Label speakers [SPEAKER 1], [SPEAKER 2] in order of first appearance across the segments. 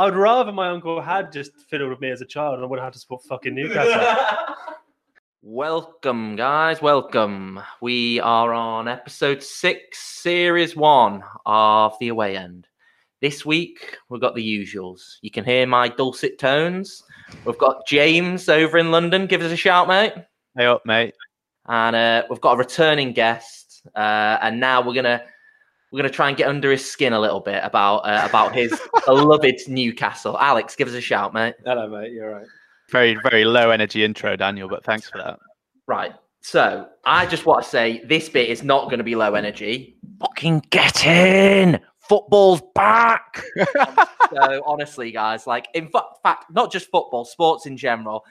[SPEAKER 1] I'd rather my uncle had just fiddled with me as a child and I wouldn't have to support fucking Newcastle.
[SPEAKER 2] Welcome, guys. Welcome. We are on episode six, series one of The Away End. This week, we've got the usuals. You can hear my dulcet tones. We've got James over in London. Give us a shout, mate.
[SPEAKER 3] Hey up, mate.
[SPEAKER 2] And uh, we've got a returning guest. Uh, and now we're gonna we're gonna try and get under his skin a little bit about uh, about his beloved Newcastle. Alex, give us a shout, mate.
[SPEAKER 1] Hello, mate. You're right.
[SPEAKER 3] Very, very low energy intro, Daniel, but thanks for that.
[SPEAKER 2] Right. So I just want to say this bit is not going to be low energy. Fucking get in. Football's back. so honestly, guys, like in fa- fact, not just football, sports in general.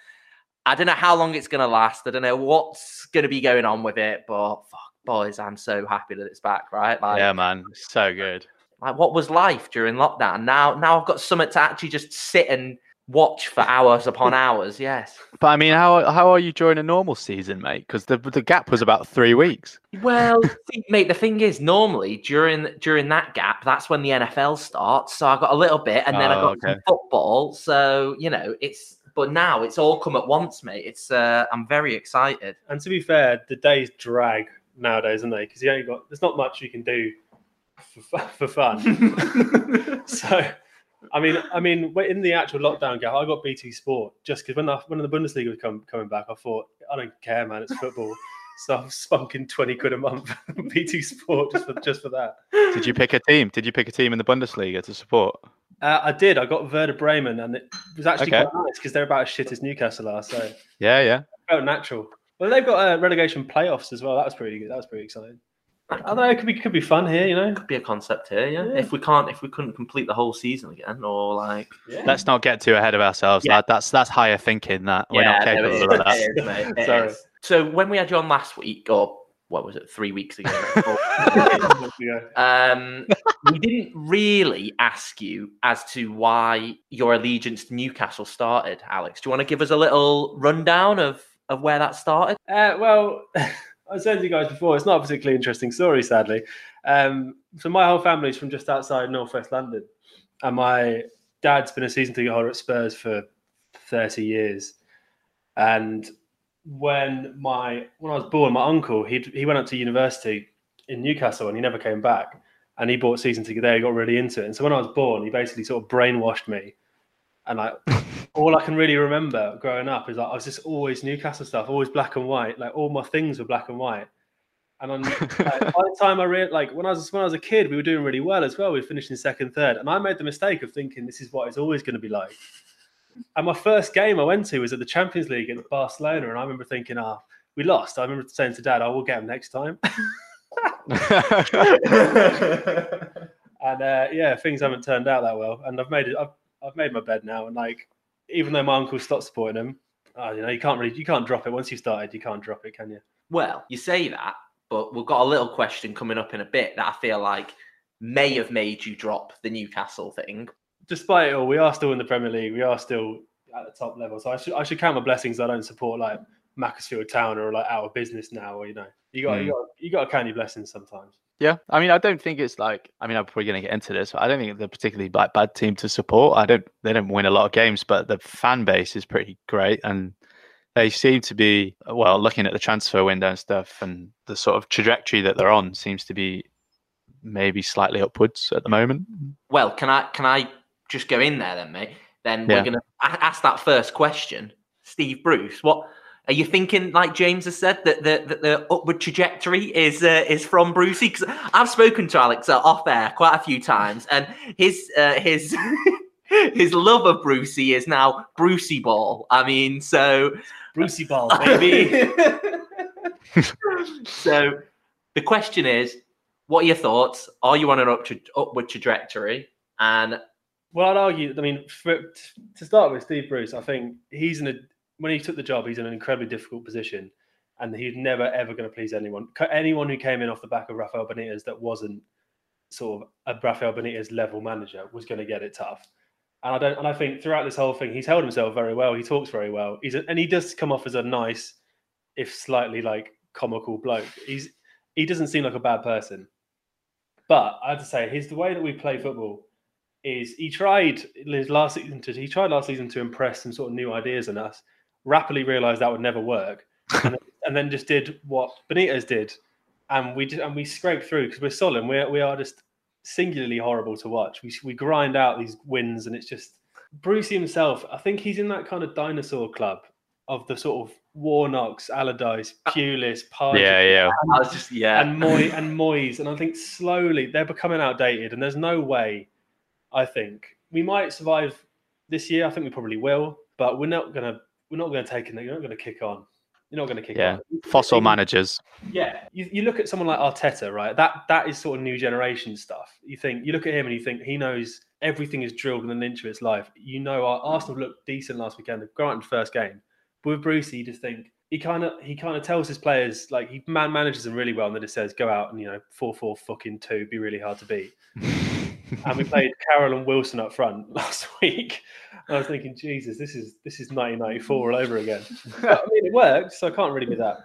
[SPEAKER 2] I don't know how long it's going to last. I don't know what's going to be going on with it, but fuck, boys, I'm so happy that it's back. Right? Like,
[SPEAKER 3] yeah, man. So good.
[SPEAKER 2] like what was life during lockdown? Now, now I've got something to actually just sit and watch for hours upon hours. Yes.
[SPEAKER 3] But I mean, how how are you during a normal season, mate? Because the the gap was about three weeks.
[SPEAKER 2] Well, see, mate, the thing is, normally during during that gap, that's when the NFL starts. So I got a little bit, and then I
[SPEAKER 3] Oh,
[SPEAKER 2] got
[SPEAKER 3] okay.
[SPEAKER 2] some football. So you know, it's but now it's all come at once, mate. It's uh, I'm very excited.
[SPEAKER 1] And to be fair, the days drag nowadays, isn't they? Because you ain't got there's not much you can do for, for fun. so, I mean, I mean, we're in the actual lockdown gap, I got BT Sport just because when the, when the Bundesliga was come, coming back, I thought I don't care, man. It's football. so I'm spunking twenty quid a month BT Sport just for just for that.
[SPEAKER 3] Did you pick a team? Did you pick a team in the Bundesliga to support?
[SPEAKER 1] Uh, I did. I got Werder Bremen, and it was actually
[SPEAKER 3] Okay.
[SPEAKER 1] quite nice because they're about as shit as Newcastle are. So it
[SPEAKER 3] Yeah, yeah.
[SPEAKER 1] felt natural. Well, they've got uh, relegation playoffs as well. That was pretty good. That was pretty exciting. I don't know. It could be could be fun here. You know.
[SPEAKER 2] Could be a concept here, yeah.
[SPEAKER 1] Yeah.
[SPEAKER 2] If we can't, if we couldn't complete the whole season again, or like,
[SPEAKER 1] Yeah.
[SPEAKER 3] Let's not get too ahead of ourselves,
[SPEAKER 2] Yeah.
[SPEAKER 3] lad. That's that's higher thinking. That we're not
[SPEAKER 2] Yeah, no,
[SPEAKER 3] capable of that.
[SPEAKER 2] is, it is, mate,
[SPEAKER 1] Sorry.
[SPEAKER 2] is. So when we had you on last week, or what was it, three weeks ago? Um, we didn't really ask you as to why your allegiance to Newcastle started, Alex. Do you want to give us a little rundown of, of where that started?
[SPEAKER 1] Uh, well, I said to you guys before, it's not a particularly interesting story, sadly. Um, so my whole family's from just outside northwest London, and my dad's been a season ticket holder at Spurs for thirty years. And when my when I was born, my uncle he he went up to university in Newcastle and he never came back. And he bought season ticket there. He got really into it. And so when I was born, he basically sort of brainwashed me. And like all I can really remember growing up is like I was just always Newcastle stuff, always black and white. Like all my things were black and white. And on, like, by the time I read, like when I was when I was a kid, we were doing really well as well. We were finishing second, third, and I made the mistake of thinking this is what it's always going to be like. And my first game I went to was at the Champions League at Barcelona, and I remember thinking, "Ah, we lost." I remember saying to Dad, "I will get him next time." and uh, yeah, things haven't turned out that well. And I've made it. I've, I've made my bed now, and like, even though my uncle stopped supporting him, oh, you know, you can't really, you can't drop it once you've started. You can't drop it, can you?
[SPEAKER 2] Well, you say that, but we've got a little question coming up in a bit that I feel like may have made you drop the Newcastle thing.
[SPEAKER 1] Despite it all, we are still in the Premier League. We are still at the top level. So I should, I should count my blessings. I don't support like Macclesfield Town are like out of business now. Or you know, you got, hmm. you got, you got to count your blessings sometimes.
[SPEAKER 3] Yeah, I mean, I don't think it's like. I mean, I'm probably going to get into this. But I don't think they're particularly like bad team to support. I don't. They don't win a lot of games, but the fan base is pretty great, and they seem to be well. Looking at the transfer window and stuff, and the sort of trajectory that they're on seems to be maybe slightly upwards at the moment.
[SPEAKER 2] Well, can I can I just go in there then, mate? Then we're gonna ask that first question, Steve Bruce. What are you thinking? Like James has said that the that the upward trajectory is uh, is from Brucey because I've spoken to Alex uh, off air quite a few times, and his uh, his. His love of Brucey is now Brucey Ball. I mean, so
[SPEAKER 1] Brucey ball, baby.
[SPEAKER 2] so the question is, what are your thoughts? Are you on an up upward trajectory? And
[SPEAKER 1] Well, I'd argue. I mean, for, to start with, Steve Bruce, I think he's in a when he took the job, he's in an incredibly difficult position, and he's never ever going to please anyone. Anyone who came in off the back of Rafael Benitez that wasn't sort of a Rafael Benitez level manager was going to get it tough. And I don't. And I think throughout this whole thing, he's held himself very well. He talks very well. He's a, and he does come off as a nice, if slightly like comical bloke. He's he doesn't seem like a bad person. But I have to say, his the way that we play football is he tried his last season to he tried last season to impress some sort of new ideas on us. Rapidly realised that would never work, and, then, and then just did what Benitez did, and we did, and we scraped through because we're solid. We we are just singularly horrible to watch. We we grind out these wins, and it's just Brucey himself. I think he's in that kind of dinosaur club of the sort of Warnocks, Allardyce, uh, Pulis, Pardew,
[SPEAKER 3] Yeah, yeah.
[SPEAKER 2] I was just yeah.
[SPEAKER 1] and Moy and Moyes, and I think slowly they're becoming outdated. And there's no way, I think we might survive this year. I think we probably will, but we're not gonna we're not gonna take it. You're not gonna kick on. You're not gonna kick
[SPEAKER 3] Yeah.
[SPEAKER 1] on.
[SPEAKER 3] Fossil managers.
[SPEAKER 1] Yeah, you, you look at someone like Arteta, right? That that is sort of new generation stuff. You think you look at him and you think he knows everything is drilled in an inch of his life. You know, our Arsenal looked decent last weekend. Granted, first game, but with Brucey, you just think he kind of he kind of tells his players like he man manages them really well, and then it says go out and you know four four fucking two, be really hard to beat. And we played Carroll and Wilson up front last week. And I was thinking, Jesus, this is this is 1994 all over again. But, I mean, it worked, so I can't really be that.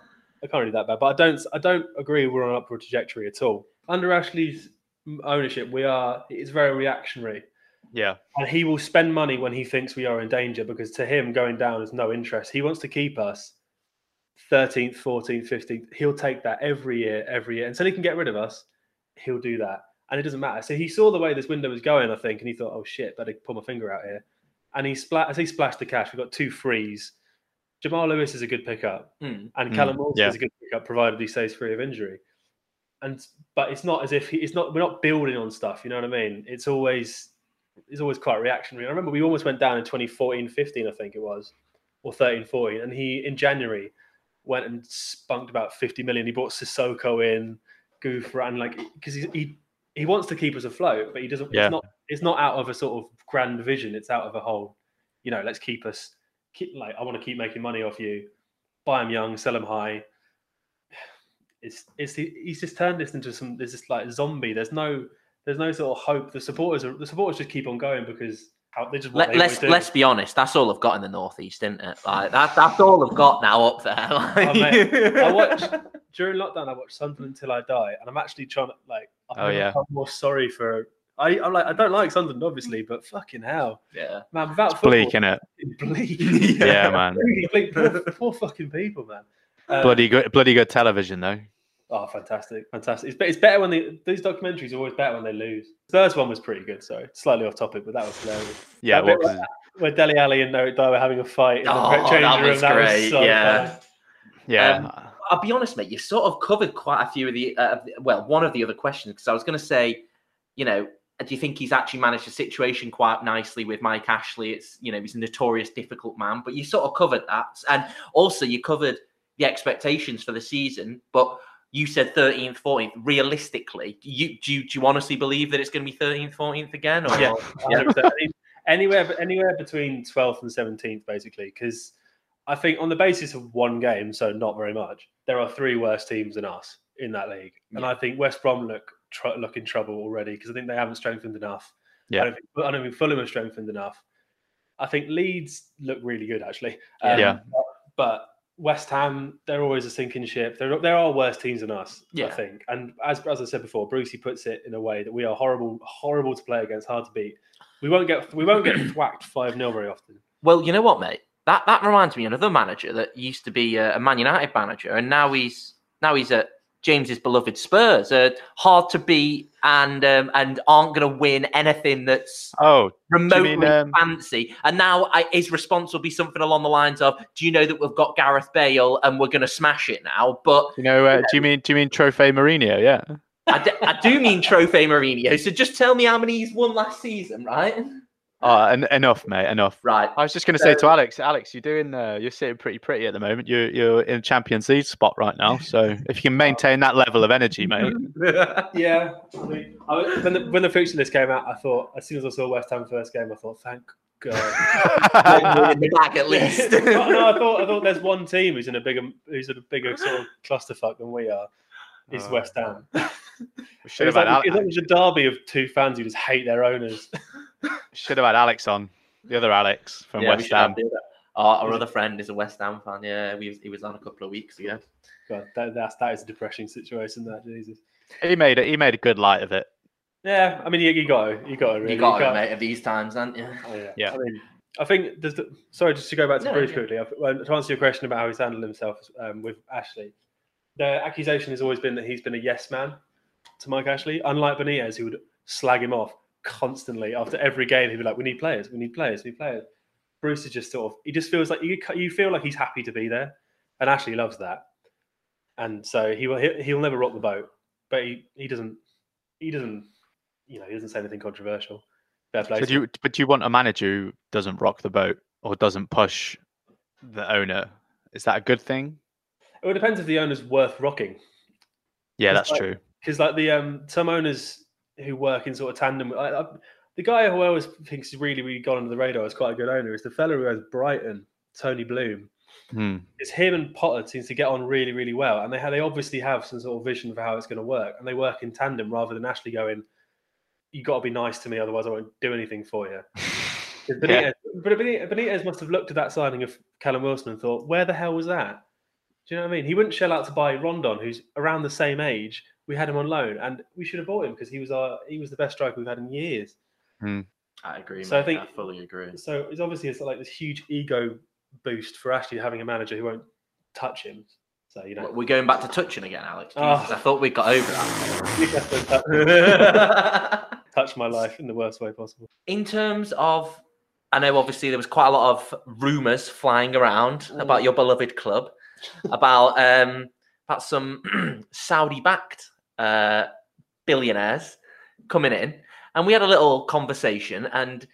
[SPEAKER 1] I can't really be that bad. But I don't. I don't agree we're on an upward trajectory at all. Under Ashley's ownership, we are. It's very reactionary,
[SPEAKER 3] yeah.
[SPEAKER 1] and he will spend money when he thinks we are in danger because to him going down is no interest. He wants to keep us 13th, 14th, 15th. He'll take that every year, every year, until he can get rid of us. He'll do that, and it doesn't matter. So he saw the way this window was going, I think, and he thought, "Oh shit, better pull my finger out here." And he splat as he splashed the cash. We got two frees. Jamal Lewis is a good pickup,
[SPEAKER 2] Mm.
[SPEAKER 1] and
[SPEAKER 3] Mm,
[SPEAKER 1] Callum Wilson
[SPEAKER 3] yeah.
[SPEAKER 1] is a good pickup, provided he stays free of injury. And but it's not as if he, it's not. We're not building on stuff. You know what I mean? It's always it's always quite reactionary. I remember we almost went down in 2014, 15, I think it was, or 13, 14, and he in January went and spunked about 50 million. He brought Sissoko in, Goof, and like because he, he he wants to keep us afloat, but he doesn't.
[SPEAKER 3] Yeah.
[SPEAKER 1] It's not. It's not out of a sort of grand vision. It's out of a whole. You know, let's keep us. Keep like I want to keep making money off you. Buy him young, sell him high. It's it's he's just turned this into some. There's this like zombie. There's no there's no sort of hope. The supporters are the supporters just keep on going because they just
[SPEAKER 2] Let, let's let's be honest. That's all I've got in the northeast, isn't it? Like that, that's all I've got now up there. Like,
[SPEAKER 1] mate, I watched during lockdown. I watched Sunderland until I die, and I'm actually trying to like. I
[SPEAKER 3] oh yeah.
[SPEAKER 1] I'm more sorry for. I I'm like I don't like Sunderland obviously, but fucking hell,
[SPEAKER 2] yeah.
[SPEAKER 1] man! Without
[SPEAKER 3] It's
[SPEAKER 1] football,
[SPEAKER 3] bleak, innit?
[SPEAKER 1] bleak.
[SPEAKER 3] Yeah, man.
[SPEAKER 1] Really bleak. Poor, poor fucking people, man. Um,
[SPEAKER 3] Bloody good, bloody good television though.
[SPEAKER 1] Oh, fantastic, fantastic! It's, it's better when they, these documentaries are always better when they lose. Spurs one was pretty good. Sorry, slightly off topic, but that was hilarious.
[SPEAKER 3] Yeah,
[SPEAKER 1] That bit
[SPEAKER 3] what was
[SPEAKER 1] where Dele Alli and Noah Dye were having a fight in the
[SPEAKER 2] Oh,
[SPEAKER 1] changing
[SPEAKER 2] that
[SPEAKER 1] room.
[SPEAKER 2] was
[SPEAKER 1] that
[SPEAKER 2] great,
[SPEAKER 1] was so
[SPEAKER 2] yeah.
[SPEAKER 1] funny.
[SPEAKER 3] yeah.
[SPEAKER 2] I'll be honest, mate. You sort of covered quite a few of the, uh, well, one of the other questions because I was going to say, you know, do you think he's actually managed the situation quite nicely with Mike Ashley? It's, you know, he's a notorious difficult man, but you sort of covered that, and also you covered the expectations for the season, but. You said 13th, 14th. Realistically, you do, you do you honestly believe that it's going to be 13th, 14th again? Or?
[SPEAKER 1] Yeah.
[SPEAKER 2] Yeah.
[SPEAKER 1] 100%. I mean, anywhere anywhere between 12th and 17th, basically, because I think on the basis of one game, so not very much, there are three worse teams than us in that league, and I think West Brom look tr- look in trouble already because I think they haven't strengthened enough.
[SPEAKER 3] Yeah.
[SPEAKER 1] I don't, think, I don't think Fulham have strengthened enough. I think Leeds look really good actually.
[SPEAKER 3] Yeah.
[SPEAKER 1] Um, but, West Ham, they're always a sinking ship. There, there are worse teams than us, I think. And as, as I said before, Brucey puts it in a way that we are horrible, horrible to play against, hard to beat. We won't get we won't get whacked five 0 very often.
[SPEAKER 2] Well, you know what, mate? That that reminds me of another manager that used to be a, a Man United manager, and now he's now he's at James's beloved Spurs. Uh, hard to beat, and um, and aren't going to win anything that's
[SPEAKER 3] Oh,
[SPEAKER 2] remotely
[SPEAKER 3] mean, um,
[SPEAKER 2] fancy. And now I, his response will be something along the lines of, "Do you know that we've got Gareth Bale and we're going to smash it now?" But
[SPEAKER 3] you know, uh, do you mean do you mean Trophy Mourinho? Yeah.
[SPEAKER 2] I, d- I do mean Trophy Mourinho. So just tell me how many he's won last season, right?
[SPEAKER 3] Oh, en- enough, mate. Enough.
[SPEAKER 2] Right.
[SPEAKER 3] I was just going to say to Alex, Alex, you're doing, uh, you're sitting pretty pretty at the moment. You're you're in Champions League spot right now. So if you can maintain that level of energy, mate.
[SPEAKER 1] Yeah, I mean, I, was- when the when the fixture list came out, I thought as soon as I saw West Ham first game, I thought, thank God.
[SPEAKER 2] In the back at least.
[SPEAKER 1] no, no, I thought I thought there's one team who's in a bigger who's in a bigger sort of clusterfuck than we are. Is
[SPEAKER 3] Oh,
[SPEAKER 1] West Ham.
[SPEAKER 3] we should
[SPEAKER 1] It's
[SPEAKER 3] have had
[SPEAKER 1] like, it's like a derby of two fans who just hate their owners.
[SPEAKER 3] Should have had Alex on, the other Alex from
[SPEAKER 2] Yeah,
[SPEAKER 3] West
[SPEAKER 2] should
[SPEAKER 3] Ham.
[SPEAKER 2] Our, our other friend is a West Ham fan. Yeah, we, he was on a couple of weeks ago.
[SPEAKER 1] God, that, that's that is a depressing situation. That Jesus.
[SPEAKER 3] He made it. He made a good light of it.
[SPEAKER 1] Yeah, I mean, you, you got to, you got to, really.
[SPEAKER 2] you got to,
[SPEAKER 1] can't-
[SPEAKER 2] mate, at these times, haven't you?
[SPEAKER 1] Oh, yeah.
[SPEAKER 3] Yeah.
[SPEAKER 1] I mean, I think there's the, sorry, just to go back to
[SPEAKER 2] No,
[SPEAKER 1] Bruce
[SPEAKER 2] yeah.
[SPEAKER 1] quickly. I- well, To answer your question about how he's handled himself um, with Ashley, the accusation has always been that he's been a yes man to Mike Ashley, unlike Benitez, who would slag him off constantly after every game. He'd be like, "We need players. We need players. We need players." Bruce is just sort of he just feels like you you feel like he's happy to be there, and Ashley loves that, and so he will he- he'll never rock the boat, but he, he doesn't he doesn't you know he doesn't say anything controversial. Fair play.
[SPEAKER 3] So do you, but do you want a manager who doesn't rock the boat or doesn't push the owner? Is that a good thing?
[SPEAKER 1] Well, It depends if the owner's worth rocking.
[SPEAKER 3] Yeah, that's
[SPEAKER 1] like-
[SPEAKER 3] true.
[SPEAKER 1] Because like the um some owners who work in sort of tandem, with- like, uh, the guy who I always thinks is really really gone under the radar is quite a good owner is the fellow who has Brighton, Tony Bloom.
[SPEAKER 3] Hmm.
[SPEAKER 1] It's him and Potter seems to get on really really well, and they they obviously have some sort of vision for how it's going to work, and they work in tandem rather than Ashley going, "You got to be nice to me, otherwise I won't do anything for you." 'Cause
[SPEAKER 3] Yeah.
[SPEAKER 1] Benitez, but Benitez, Benitez must have looked at that signing of Callum Wilson and thought, "Where the hell was that?" Do you know what I mean? He wouldn't shell out to buy Rondon, who's around the same age. We had him on loan, and we should have bought him because he was our he was the best striker we've had in years.
[SPEAKER 2] I agree.
[SPEAKER 1] So I think-
[SPEAKER 2] I fully agree.
[SPEAKER 1] So it's obviously it's like this huge ego boost for Ashley having a manager who won't touch him. So you know,
[SPEAKER 2] We're going back to touching again, Alex.
[SPEAKER 1] Oh.
[SPEAKER 2] I thought we got over that.
[SPEAKER 1] Touch, touch my life in the worst way possible.
[SPEAKER 2] in terms of I know obviously there was quite a lot of rumours flying around about your beloved club, about um about some Saudi backed uh billionaires coming in. And we had a little conversation and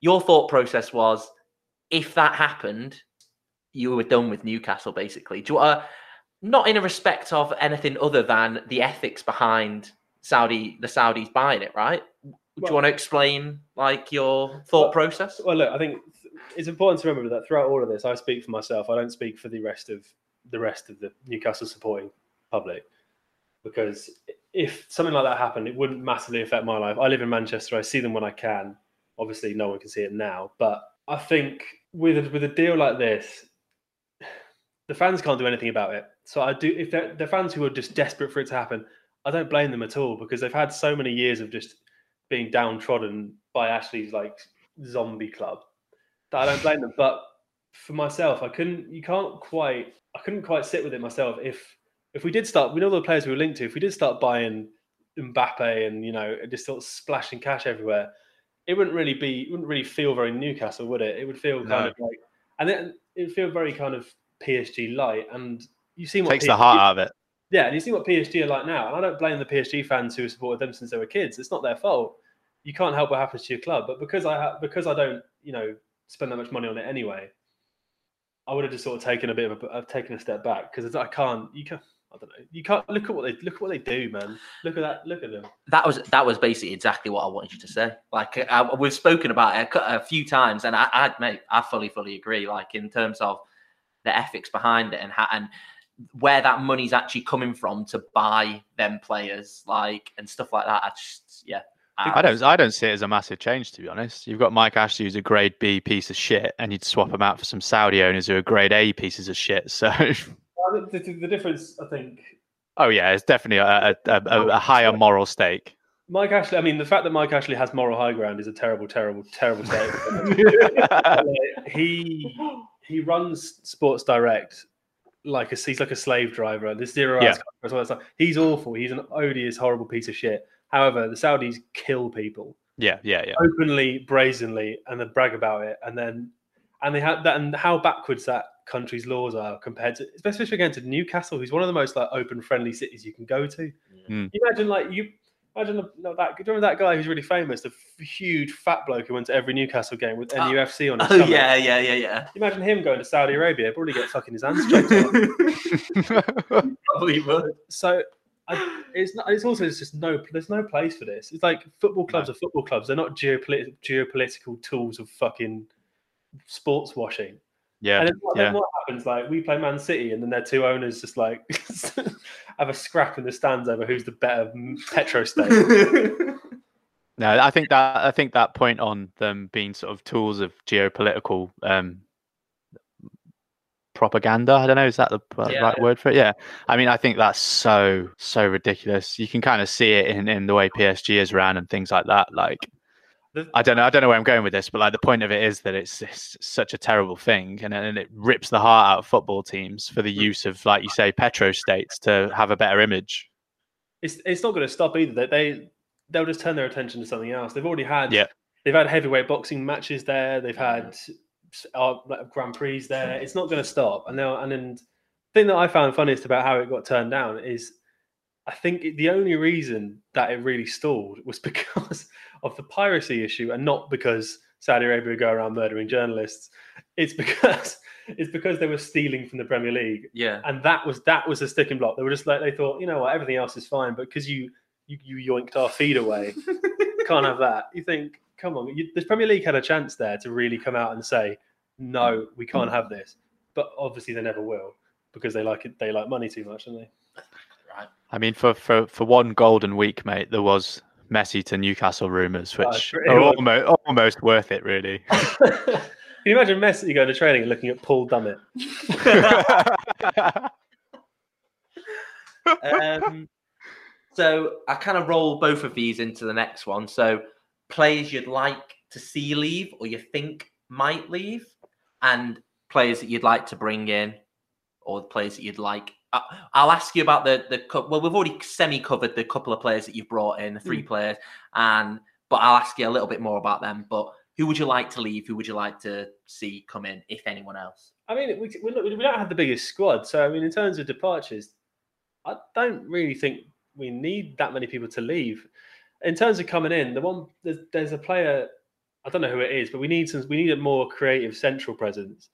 [SPEAKER 2] your thought process was if that happened, you were done with Newcastle basically. Do you, uh, not in a respect of anything other than the ethics behind Saudi the Saudis buying it, right? Do you want to explain like your thought
[SPEAKER 1] Well-
[SPEAKER 2] process?
[SPEAKER 1] Well, look, I think it's important to remember that throughout all of this, I speak for myself. I don't speak for the rest of the rest of the Newcastle supporting public, because if something like that happened, it wouldn't massively affect my life. I live in Manchester. I see them when I can. Obviously, no one can see it now, but I think with a, with a deal like this, the fans can't do anything about it. So I do. If they're, the fans who are just desperate for it to happen, I don't blame them at all because they've had so many years of just being downtrodden by Ashley's like zombie club that I don't blame them. But for myself, I couldn't. You can't quite. I couldn't quite sit with it myself. If if we did start, we know the players we were linked to. If we did start buying Mbappe and you know just sort of splashing cash everywhere, it wouldn't really be. It wouldn't really feel very Newcastle, would it? It would feel kind
[SPEAKER 3] No.
[SPEAKER 1] of like, and then it would feel very kind of PSG light. And you see what
[SPEAKER 3] Takes
[SPEAKER 1] PSG
[SPEAKER 3] the heart out of it.
[SPEAKER 1] yeah, and you see what PSG are like now. And I don't blame the PSG fans who have supported them since they were kids. It's not their fault. You can't help what happens to your club. But because I ha- because I don't, you know, spend that much money on it anyway, I would have just sort of taken a bit of a, I've taken a step back because I can't. You can I don't know. You can't look at what they look at what they do, man. Look at that. Look at them.
[SPEAKER 2] that was that was basically exactly what I wanted you to say. Like uh, we've spoken about it a, a few times, and I, I, mate, I fully, fully agree. Like in terms of the ethics behind it and how and where that money's actually coming from to buy them players, like and stuff like that. I just, yeah,
[SPEAKER 3] I don't. I don't see it as a massive change, to be honest. You've got Mike Ashley, who's a grade B piece of shit, and you'd swap him out for some Saudi owners who are grade A pieces of shit. So,
[SPEAKER 1] Well, The, the, the difference, I think,
[SPEAKER 3] oh yeah, it's definitely a, a, a, a higher moral stake.
[SPEAKER 1] Mike Ashley. I mean, the fact that Mike Ashley has moral high ground is a terrible, terrible, terrible. Like, he he runs Sports Direct like a he's like a slave driver. This zero
[SPEAKER 3] Yeah.
[SPEAKER 1] hours all that stuff. He's awful. He's an odious, horrible piece of shit. However, the Saudis kill people
[SPEAKER 3] yeah, yeah, yeah.
[SPEAKER 1] openly, brazenly, and they brag about it. And then and they have that and how backwards that country's laws are compared to, especially again to Newcastle, who's one of the most like open, friendly cities you can go to.
[SPEAKER 3] Hmm.
[SPEAKER 1] You imagine like you. Imagine the- no, that. Do you remember that guy who's really famous, the f- huge fat bloke who went to every Newcastle game with
[SPEAKER 2] Oh.
[SPEAKER 1] NUFC on his
[SPEAKER 2] Oh
[SPEAKER 1] stomach?
[SPEAKER 2] yeah, yeah, yeah, yeah.
[SPEAKER 1] Imagine him going to Saudi Arabia, probably get fucking his hands checked off.
[SPEAKER 2] Probably would.
[SPEAKER 1] So I, it's not. It's also it's just no. There's no place for this. It's like football clubs are football clubs. They're not geopolit- geopolitical tools of fucking sports washing.
[SPEAKER 3] Yeah,
[SPEAKER 1] and then, what-
[SPEAKER 3] yeah.
[SPEAKER 1] then what happens? Like we play Man City, and then their two owners just like have a scrap in the stands over who's the better petro state.
[SPEAKER 3] No, I think that I think that point on them being sort of tools of geopolitical um, propaganda. I don't know, is that the
[SPEAKER 2] Yeah.
[SPEAKER 3] right word for it? Yeah. I mean, I think that's so so ridiculous. You can kind of see it in, in the way PSG is ran and things like that. Like,
[SPEAKER 1] The-
[SPEAKER 3] I don't know, I don't know where I'm going with this, but like the point of it is that it's, it's such a terrible thing, and and it rips the heart out of football teams for the use of, like you say, petro states to have a better image.
[SPEAKER 1] it's it's not going to stop either. They, they they'll just turn their attention to something else. They've already had
[SPEAKER 3] Yeah.
[SPEAKER 1] they've had heavyweight boxing matches there. They've had uh, Grand Prix there. It's not going to stop. And now and then the thing that I found funniest about how it got turned down is I think the only reason that it really stalled was because of the piracy issue and not because Saudi Arabia would go around murdering journalists. It's because it's because they were stealing from the Premier League
[SPEAKER 2] Yeah.
[SPEAKER 1] and that was that was a sticking block. They were just like they thought, you know what, everything else is fine, but because you, you you yoinked our feed away, can't have that. You think, come on, you, the Premier League had a chance there to really come out and say, no, we can't have this, but obviously they never will because they like it. They like money too much, don't they?
[SPEAKER 2] Right.
[SPEAKER 3] I mean, for for for one golden week, mate, there was Messi to Newcastle rumours, which
[SPEAKER 1] it
[SPEAKER 3] are almost almost worth it, really.
[SPEAKER 1] Can you imagine Messi going to training and looking at Paul Dummett?
[SPEAKER 2] um, so I kind of roll both of these into the next one. So players you'd like to see leave or you think might leave, and players that you'd like to bring in, or the players that you'd like. I- I'll ask you about the the well. We've already semi covered the couple of players that you've brought in, the three mm. players, and but I'll ask you a little bit more about them. But who would you like to leave? Who would you like to see come in, if anyone else?
[SPEAKER 1] I mean, we, we, we don't have the biggest squad, so I mean, in terms of departures, I don't really think we need that many people to leave. In terms of coming in, the one there's, there's a player, I don't know who it is, but we need some. We need a more creative central presence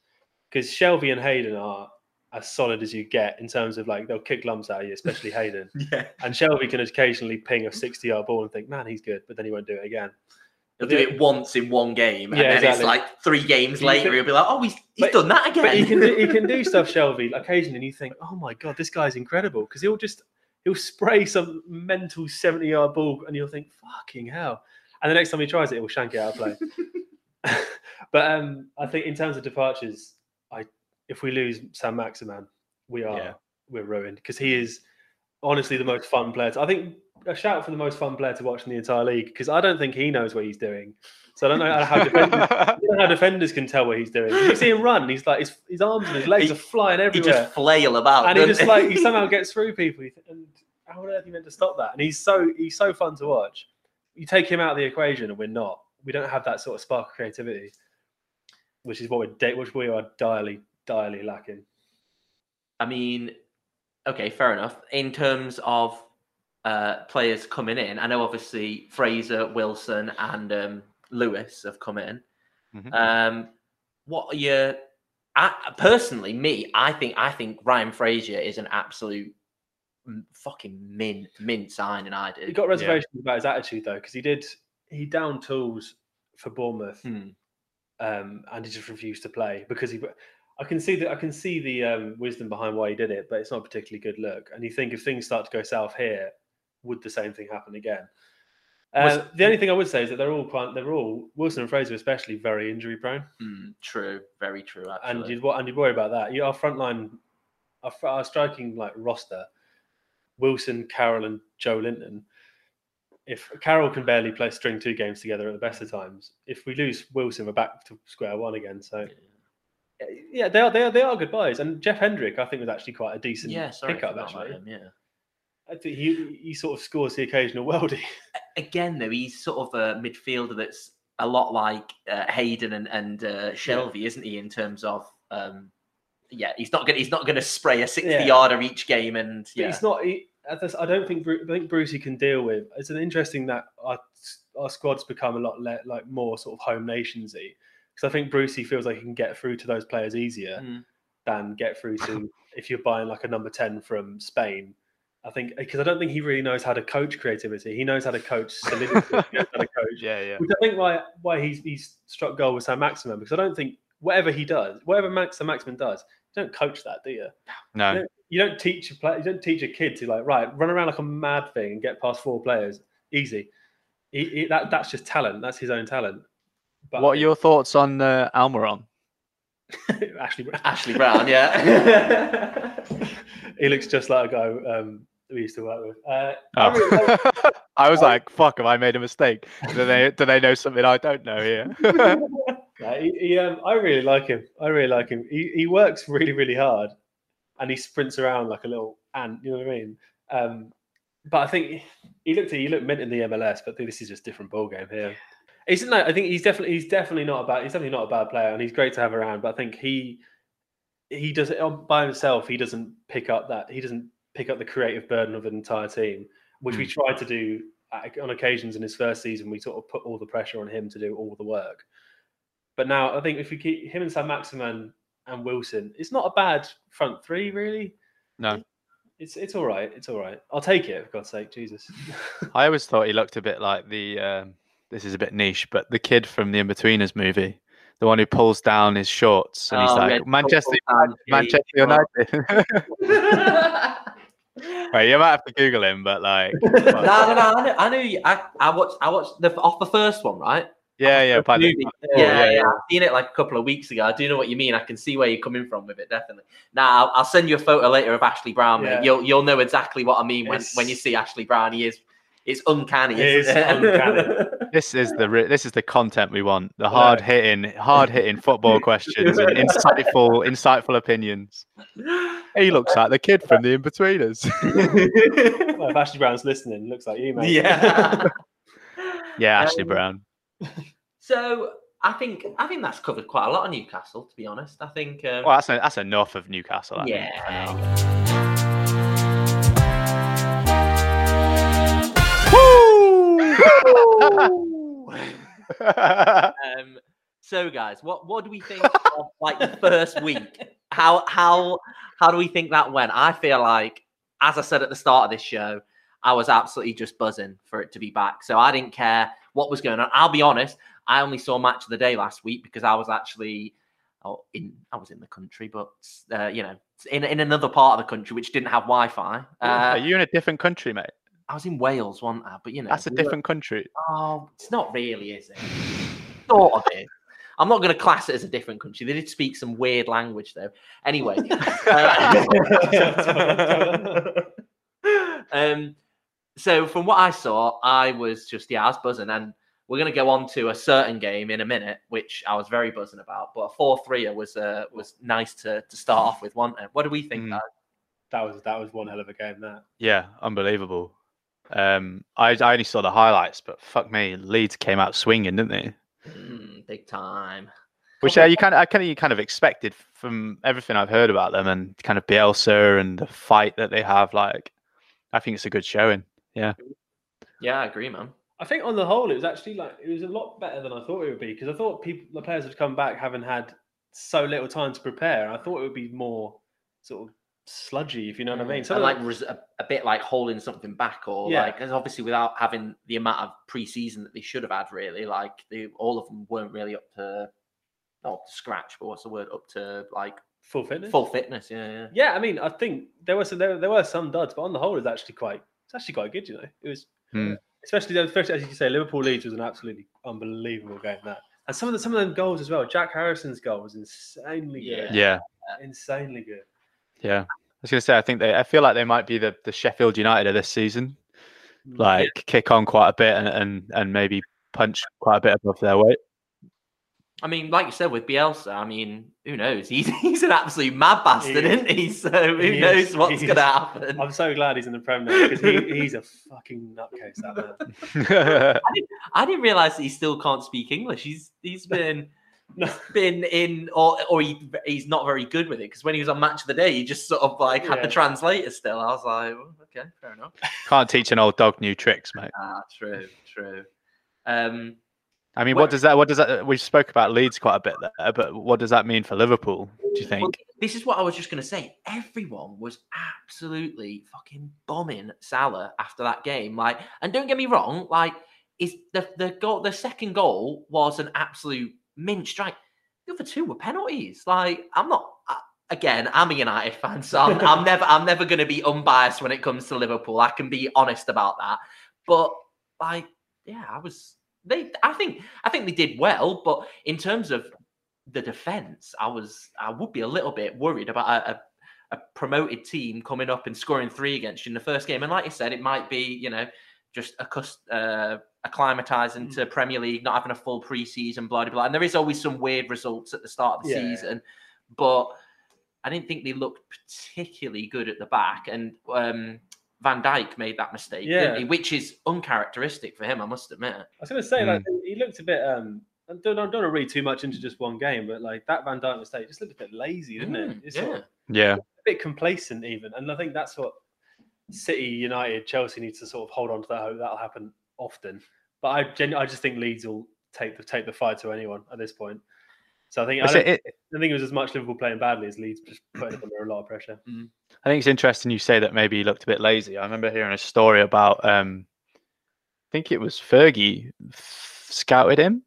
[SPEAKER 1] because Shelvey and Hayden are as solid as you get in terms of like they'll kick lumps out of you, especially Hayden.
[SPEAKER 2] Yeah,
[SPEAKER 1] And Shelvey can occasionally ping a sixty-yard ball and think, "Man, he's good," but then he won't do it again.
[SPEAKER 2] he'll do it once in one game, and
[SPEAKER 1] Yeah,
[SPEAKER 2] then
[SPEAKER 1] exactly.
[SPEAKER 2] it's like three games later,
[SPEAKER 1] can-
[SPEAKER 2] he'll be like, "Oh, he's he's
[SPEAKER 1] But-
[SPEAKER 2] done that again."
[SPEAKER 1] But he can do, he can do stuff, Shelvey, occasionally, and you think, oh my god, this guy's incredible because he'll just he'll spray some mental seventy yard ball, and you'll think, fucking hell. And the next time he tries it, he'll shank it out of play. but um, I think in terms of departures, if we lose Saint-Maximin, we are
[SPEAKER 3] Yeah.
[SPEAKER 1] we're ruined because he is honestly the most fun player. To, I think a shout for the most fun player to watch in the entire league because I don't think he knows what he's doing. So I don't know how defenders, how defenders can tell what he's doing. You see him run, he's like his, his arms and his legs
[SPEAKER 2] He-
[SPEAKER 1] are flying everywhere.
[SPEAKER 2] he just flail about,
[SPEAKER 1] and he just like he somehow gets through people. And how on earth are you meant to stop that? And he's so he's so fun to watch. You take him out of the equation, and we're not. We don't have that sort of spark of creativity, which is what we're which we are direly direly lacking.
[SPEAKER 2] I mean, okay, fair enough. In terms of uh, players coming in, I know obviously Fraser, Wilson, and um, Lewis have come in.
[SPEAKER 3] Mhm.
[SPEAKER 2] Um, what are your? I, personally, me, I think I think Ryan Fraser is an absolute m- fucking mint mint and I
[SPEAKER 1] He
[SPEAKER 2] did.
[SPEAKER 1] got reservations about his attitude though, because he did he down tools for Bournemouth,
[SPEAKER 2] Hmm.
[SPEAKER 1] um, and he just refused to play because he. I can see that I can see the um, wisdom behind why he did it, but it's not a particularly good look. And you think if things start to go south here, would the same thing happen again? Uh, the only thing I would say is that they're all quite, they're all Wilson and Fraser especially very injury prone,
[SPEAKER 2] Hmm, true, very true.
[SPEAKER 1] and you'd and you'd worry about that. You our frontline, our, our striking like roster, Wilson, Carroll, and Joelinton. If Carroll can barely play string two games together at the best of times, if we lose Wilson, we're back to square one again. So yeah, they are they are they are good buys. And Jeff Hendrick, I think, was actually quite a decent
[SPEAKER 2] yeah, sorry,
[SPEAKER 1] pickup. Actually,
[SPEAKER 2] him, yeah.
[SPEAKER 1] I think he he sort of scores the occasional worldie.
[SPEAKER 2] again though he's sort of a midfielder that's a lot like uh, Hayden and, and uh, Shelvey, isn't he? In terms of um, yeah, he's not gonna he's not gonna spray a sixty
[SPEAKER 1] Yeah.
[SPEAKER 2] yarder each game, and
[SPEAKER 1] But
[SPEAKER 2] yeah,
[SPEAKER 1] he's not. He, I don't think I think Brucey can deal with. It's an interesting that our our squad's become a lot le- like more sort of home nationsy because I think Brucey feels like he can get through to those players easier
[SPEAKER 2] Mm.
[SPEAKER 1] than get through to if you're buying like a number ten from Spain. I think because I don't think he really knows how to coach creativity. He knows how to coach solidity. how to coach
[SPEAKER 3] yeah, yeah.
[SPEAKER 1] which I think why why he's he's struck gold with Saint-Maximin because I don't think whatever he does, whatever Max Saint-Maximin does, you don't coach that, do you?
[SPEAKER 3] No,
[SPEAKER 1] You don't teach a play, you don't teach a kid to like right run around like a mad thing and get past four players easy. He, he, that that's just talent. That's his own talent. But
[SPEAKER 3] what are your thoughts on uh, Almiron?
[SPEAKER 1] Ashley Brown.
[SPEAKER 2] Ashley Brown, yeah.
[SPEAKER 1] he looks just like a guy um, we used to work with. Uh, I
[SPEAKER 3] Oh. I was like, "Fuck, have I made a mistake? Do they do they know something I don't know here?"
[SPEAKER 1] Yeah, he, he, um, I really like him. I really like him. He, he works really, really hard, and he sprints around like a little ant. You know what I mean? Um, but I think he looked he looked mint in the MLS, but this is just a different ball game here. He's no, I think he's definitely he's definitely not a bad he's definitely not a bad player, and he's great to have around. But I think he he does it by himself. He doesn't pick up that he doesn't pick up the creative burden of an entire team, which we tried to do on occasions in his first season. We sort of put all the pressure on him to do all the work. But now I think if we keep him and Saint-Maximin and Wilson, it's not a bad front three, really.
[SPEAKER 3] No.
[SPEAKER 1] It's it's all right. It's all right. I'll take it, for God's sake, Jesus.
[SPEAKER 3] I always thought he looked a bit like the. Um, this is a bit niche, but the kid from the Inbetweeners movie, the one who pulls down his shorts and he's
[SPEAKER 2] Oh,
[SPEAKER 3] like
[SPEAKER 2] yeah,
[SPEAKER 3] Manchester, Manchester
[SPEAKER 2] Country.
[SPEAKER 3] United. right, you might have to Google him, but like,
[SPEAKER 2] no, no, no. I knew. I, knew you, I, I watched. I watched the off the first one, right?
[SPEAKER 3] yeah, yeah, by the-
[SPEAKER 2] Movie.
[SPEAKER 3] yeah,
[SPEAKER 2] yeah, yeah,
[SPEAKER 3] yeah.
[SPEAKER 2] I've seen it like a couple of weeks ago. I do know what you mean. I can see where you're coming from with it, definitely. Now, I'll, I'll send you a photo later of Ashley Brown. mate.
[SPEAKER 1] Yeah.
[SPEAKER 2] You'll you'll know exactly what I mean when,
[SPEAKER 1] It's-
[SPEAKER 2] when you see Ashley Brown. He is it's uncanny.
[SPEAKER 1] It
[SPEAKER 2] isn't
[SPEAKER 1] is uncanny.
[SPEAKER 3] This is the re- this is the content we want. The hard hitting, hard hitting football questions and insightful, insightful opinions. He looks like the kid from the Inbetweeners.
[SPEAKER 1] well, if Ashley Brown's listening, looks like you, mate.
[SPEAKER 2] yeah.
[SPEAKER 3] yeah, Ashley
[SPEAKER 2] Um,
[SPEAKER 3] Brown.
[SPEAKER 2] So I think I think that's covered quite a lot of Newcastle. To be honest, I think. Um,
[SPEAKER 3] Well, that's that's enough of Newcastle. I think, for
[SPEAKER 2] yeah. Um, so, guys, what what do we think of like the first week? How how how do we think that went? I feel like, as I said at the start of this show, I was absolutely just buzzing for it to be back. So I didn't care what was going on. I'll be honest, I only saw match of the day last week because I was actually. Oh, in I was in the country, but uh, you know, in in another part of the country which didn't have Wi-Fi.
[SPEAKER 3] Are
[SPEAKER 2] Uh,
[SPEAKER 3] you in a different country, mate?
[SPEAKER 2] I was in Wales, wasn't I? But you know,
[SPEAKER 3] That's a
[SPEAKER 2] we were-
[SPEAKER 3] different country.
[SPEAKER 2] Oh, it's not really, is it? Sort of is. I'm not going to class it as a different country. They did speak some weird language, though. Anyway. uh, um, so, from what I saw, I was just, yeah, I was buzzing. And we're going to go on to a certain game in a minute, which I was very buzzing about. But a 4 3 was uh, was nice to, to start off with, wasn't it? What do we think,
[SPEAKER 3] Mm.
[SPEAKER 1] that was that was one hell of a game. That
[SPEAKER 3] Yeah, unbelievable. Um, I, I only saw the highlights, but fuck me, Leeds came out swinging, didn't they?
[SPEAKER 2] Mm, big time.
[SPEAKER 3] Which uh, you kind of, I kind of, you kind of expected from everything I've heard about them and kind of Bielsa and the fight that they have. Like, I think it's a good showing.
[SPEAKER 2] Yeah, Yeah, I agree, man.
[SPEAKER 1] I think on the whole, it was actually like it was a lot better than I thought it would be because I thought people, the players would come back having had so little time to prepare. I thought it would be more sort of sludgy, if you know what I mean.
[SPEAKER 2] Mm,
[SPEAKER 1] Some
[SPEAKER 2] and like res- a, a bit like holding something back, or
[SPEAKER 1] Yeah.
[SPEAKER 2] like 'cause obviously without having the amount of pre-season that they should have had, really, like they, all of them weren't really up to not up to scratch, but what's the word? Up to like
[SPEAKER 1] full fitness.
[SPEAKER 2] full fitness. Yeah, yeah.
[SPEAKER 1] Yeah, I mean, I think there were some, there, there were some duds, but on the whole, it's actually quite it's actually quite good. You know, it was
[SPEAKER 3] Hmm.
[SPEAKER 1] especially especially as you say, Liverpool Leeds was an absolutely unbelievable game. That and some of the some of them goals as well. Jack Harrison's goal was insanely good.
[SPEAKER 3] Yeah,
[SPEAKER 1] insanely good.
[SPEAKER 3] Yeah. I was gonna say, I think they, I feel like they might be the, the Sheffield United of this season. Mm. Like, kick on quite a bit and, and and maybe punch quite a bit above their weight.
[SPEAKER 2] I mean, like you said with Bielsa, I mean, who knows? He's he's an absolute mad bastard,
[SPEAKER 1] He is.
[SPEAKER 2] isn't he? So who
[SPEAKER 1] He
[SPEAKER 2] knows
[SPEAKER 1] is.
[SPEAKER 2] what's going to happen?
[SPEAKER 1] I'm so glad he's in the Prem now because he, he's a fucking nutcase. That man.
[SPEAKER 2] I didn't realize that he still can't speak English. He's he's been
[SPEAKER 1] No.
[SPEAKER 2] been in or or he, he's not very good with it because when he was on Match of the Day, he just sort of like had the translator still. I was like, "Oh, okay, fair enough.
[SPEAKER 3] Can't teach an old dog new tricks, mate.
[SPEAKER 2] Ah, true, true. Um,
[SPEAKER 3] I mean,
[SPEAKER 2] Well-
[SPEAKER 3] what does that? What does that? We spoke about Leeds quite a bit there, but what does that mean for Liverpool? Do you
[SPEAKER 2] well,
[SPEAKER 3] think?
[SPEAKER 2] this is what I was just going to say. Everyone was absolutely fucking bombing Salah after that game. Like, and don't get me wrong, like, is the the goal, the second goal was an absolute mint strike. The other two were penalties. Like, I'm not. I, again, I'm a United fan, so I'm, I'm never, I'm never going to be unbiased when it comes to Liverpool. I can be honest about that. But like, yeah, I was. They, I think, I think they did well. But in terms of the defense, I was I would be a little bit worried about a, a, a promoted team coming up and scoring three against you in the first game. And like you said, it might be you know just a uh, acclimatizing mm. to Premier League, not having a full preseason, blah blah blah. And there is always some weird results at the start of the yeah. season, but I didn't think they looked particularly good at the back. And um, Van Dijk made that mistake, yeah. which is uncharacteristic for him, I must admit. I
[SPEAKER 1] was going to say, mm. like, he looked a bit. Um, I don't, don't, don't want to read too much into just one game, but like that Van Dijk mistake just looked a bit lazy, didn't mm, it?
[SPEAKER 2] It's yeah. Sort of,
[SPEAKER 3] yeah. A
[SPEAKER 1] bit complacent, even. And I think that's what City, United, Chelsea needs to sort of hold on to that hope. That'll happen often. But I, genu- I just think Leeds will take the take the fight to anyone at this point. So I think I, it, I think it was as much Liverpool playing badly as Leeds just putting them under a lot of pressure.
[SPEAKER 3] Mm. I think it's interesting you say that maybe he looked a bit lazy. I remember hearing a story about um, I think it was Fergie f- scouted him.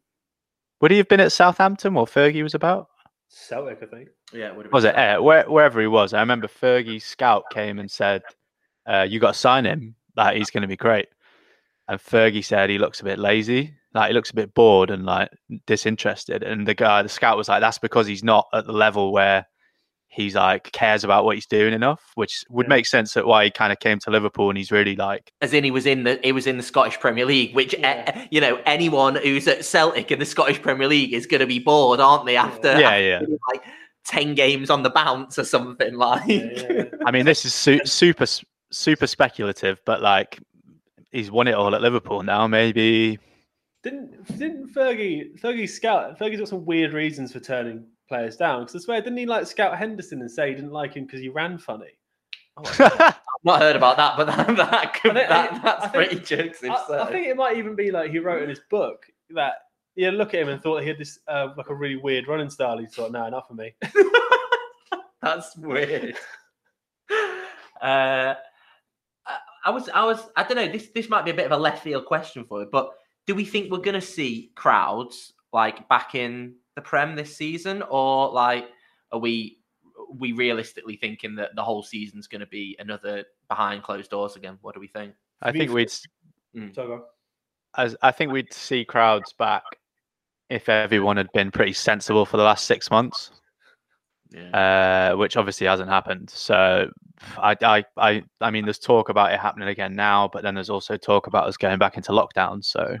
[SPEAKER 3] Would he have been at Southampton or Fergie was about?
[SPEAKER 1] Celtic, I think.
[SPEAKER 2] Yeah, it
[SPEAKER 3] was it? Yeah, where, wherever he was. I remember Fergie's scout came and said, uh, "You got to sign him. That he's going to be great." And Fergie said he looks a bit lazy. Like he looks a bit bored and like disinterested. And the guy, the scout, was like, "That's because he's not at the level where he's like cares about what he's doing enough." Which would yeah. make sense at why he kind of came to Liverpool and he's really like,
[SPEAKER 2] as in he was in the he was in the Scottish Premier League, which eh, yeah. you know anyone who's at Celtic in the Scottish Premier League is going to be bored, aren't they? After
[SPEAKER 3] yeah, yeah.
[SPEAKER 2] Like 10 games on the bounce or something like yeah,
[SPEAKER 3] i mean this is su- super super speculative but like he's won it all at liverpool now maybe
[SPEAKER 1] didn't didn't Fergie Fergie scout Fergie's got some weird reasons for turning players down? Because I swear, didn't he like scout Henderson and say he didn't like him because he ran funny?
[SPEAKER 2] Oh, I've not heard about that, but that, that, could, think, that that's pretty jokes.
[SPEAKER 1] I, so. I, think it might even be like he wrote in his book that yeah, look at him and thought he had this uh, like a really weird running style. He thought, no, enough for me.
[SPEAKER 2] that's weird. Uh, I was, I was, I don't know. This this might be a bit of a left field question for you, but do we think we're going to see crowds like back in the Prem this season, or like are we we realistically thinking that the whole season's going to be another behind closed doors again? What do we think?
[SPEAKER 3] I think we'd. Mm. As I think we'd see crowds back if everyone had been pretty sensible for the last six months, yeah. uh, which obviously hasn't happened. So I, I, I, I mean, there's talk about it happening again now, but then there's also talk about us going back into lockdown. So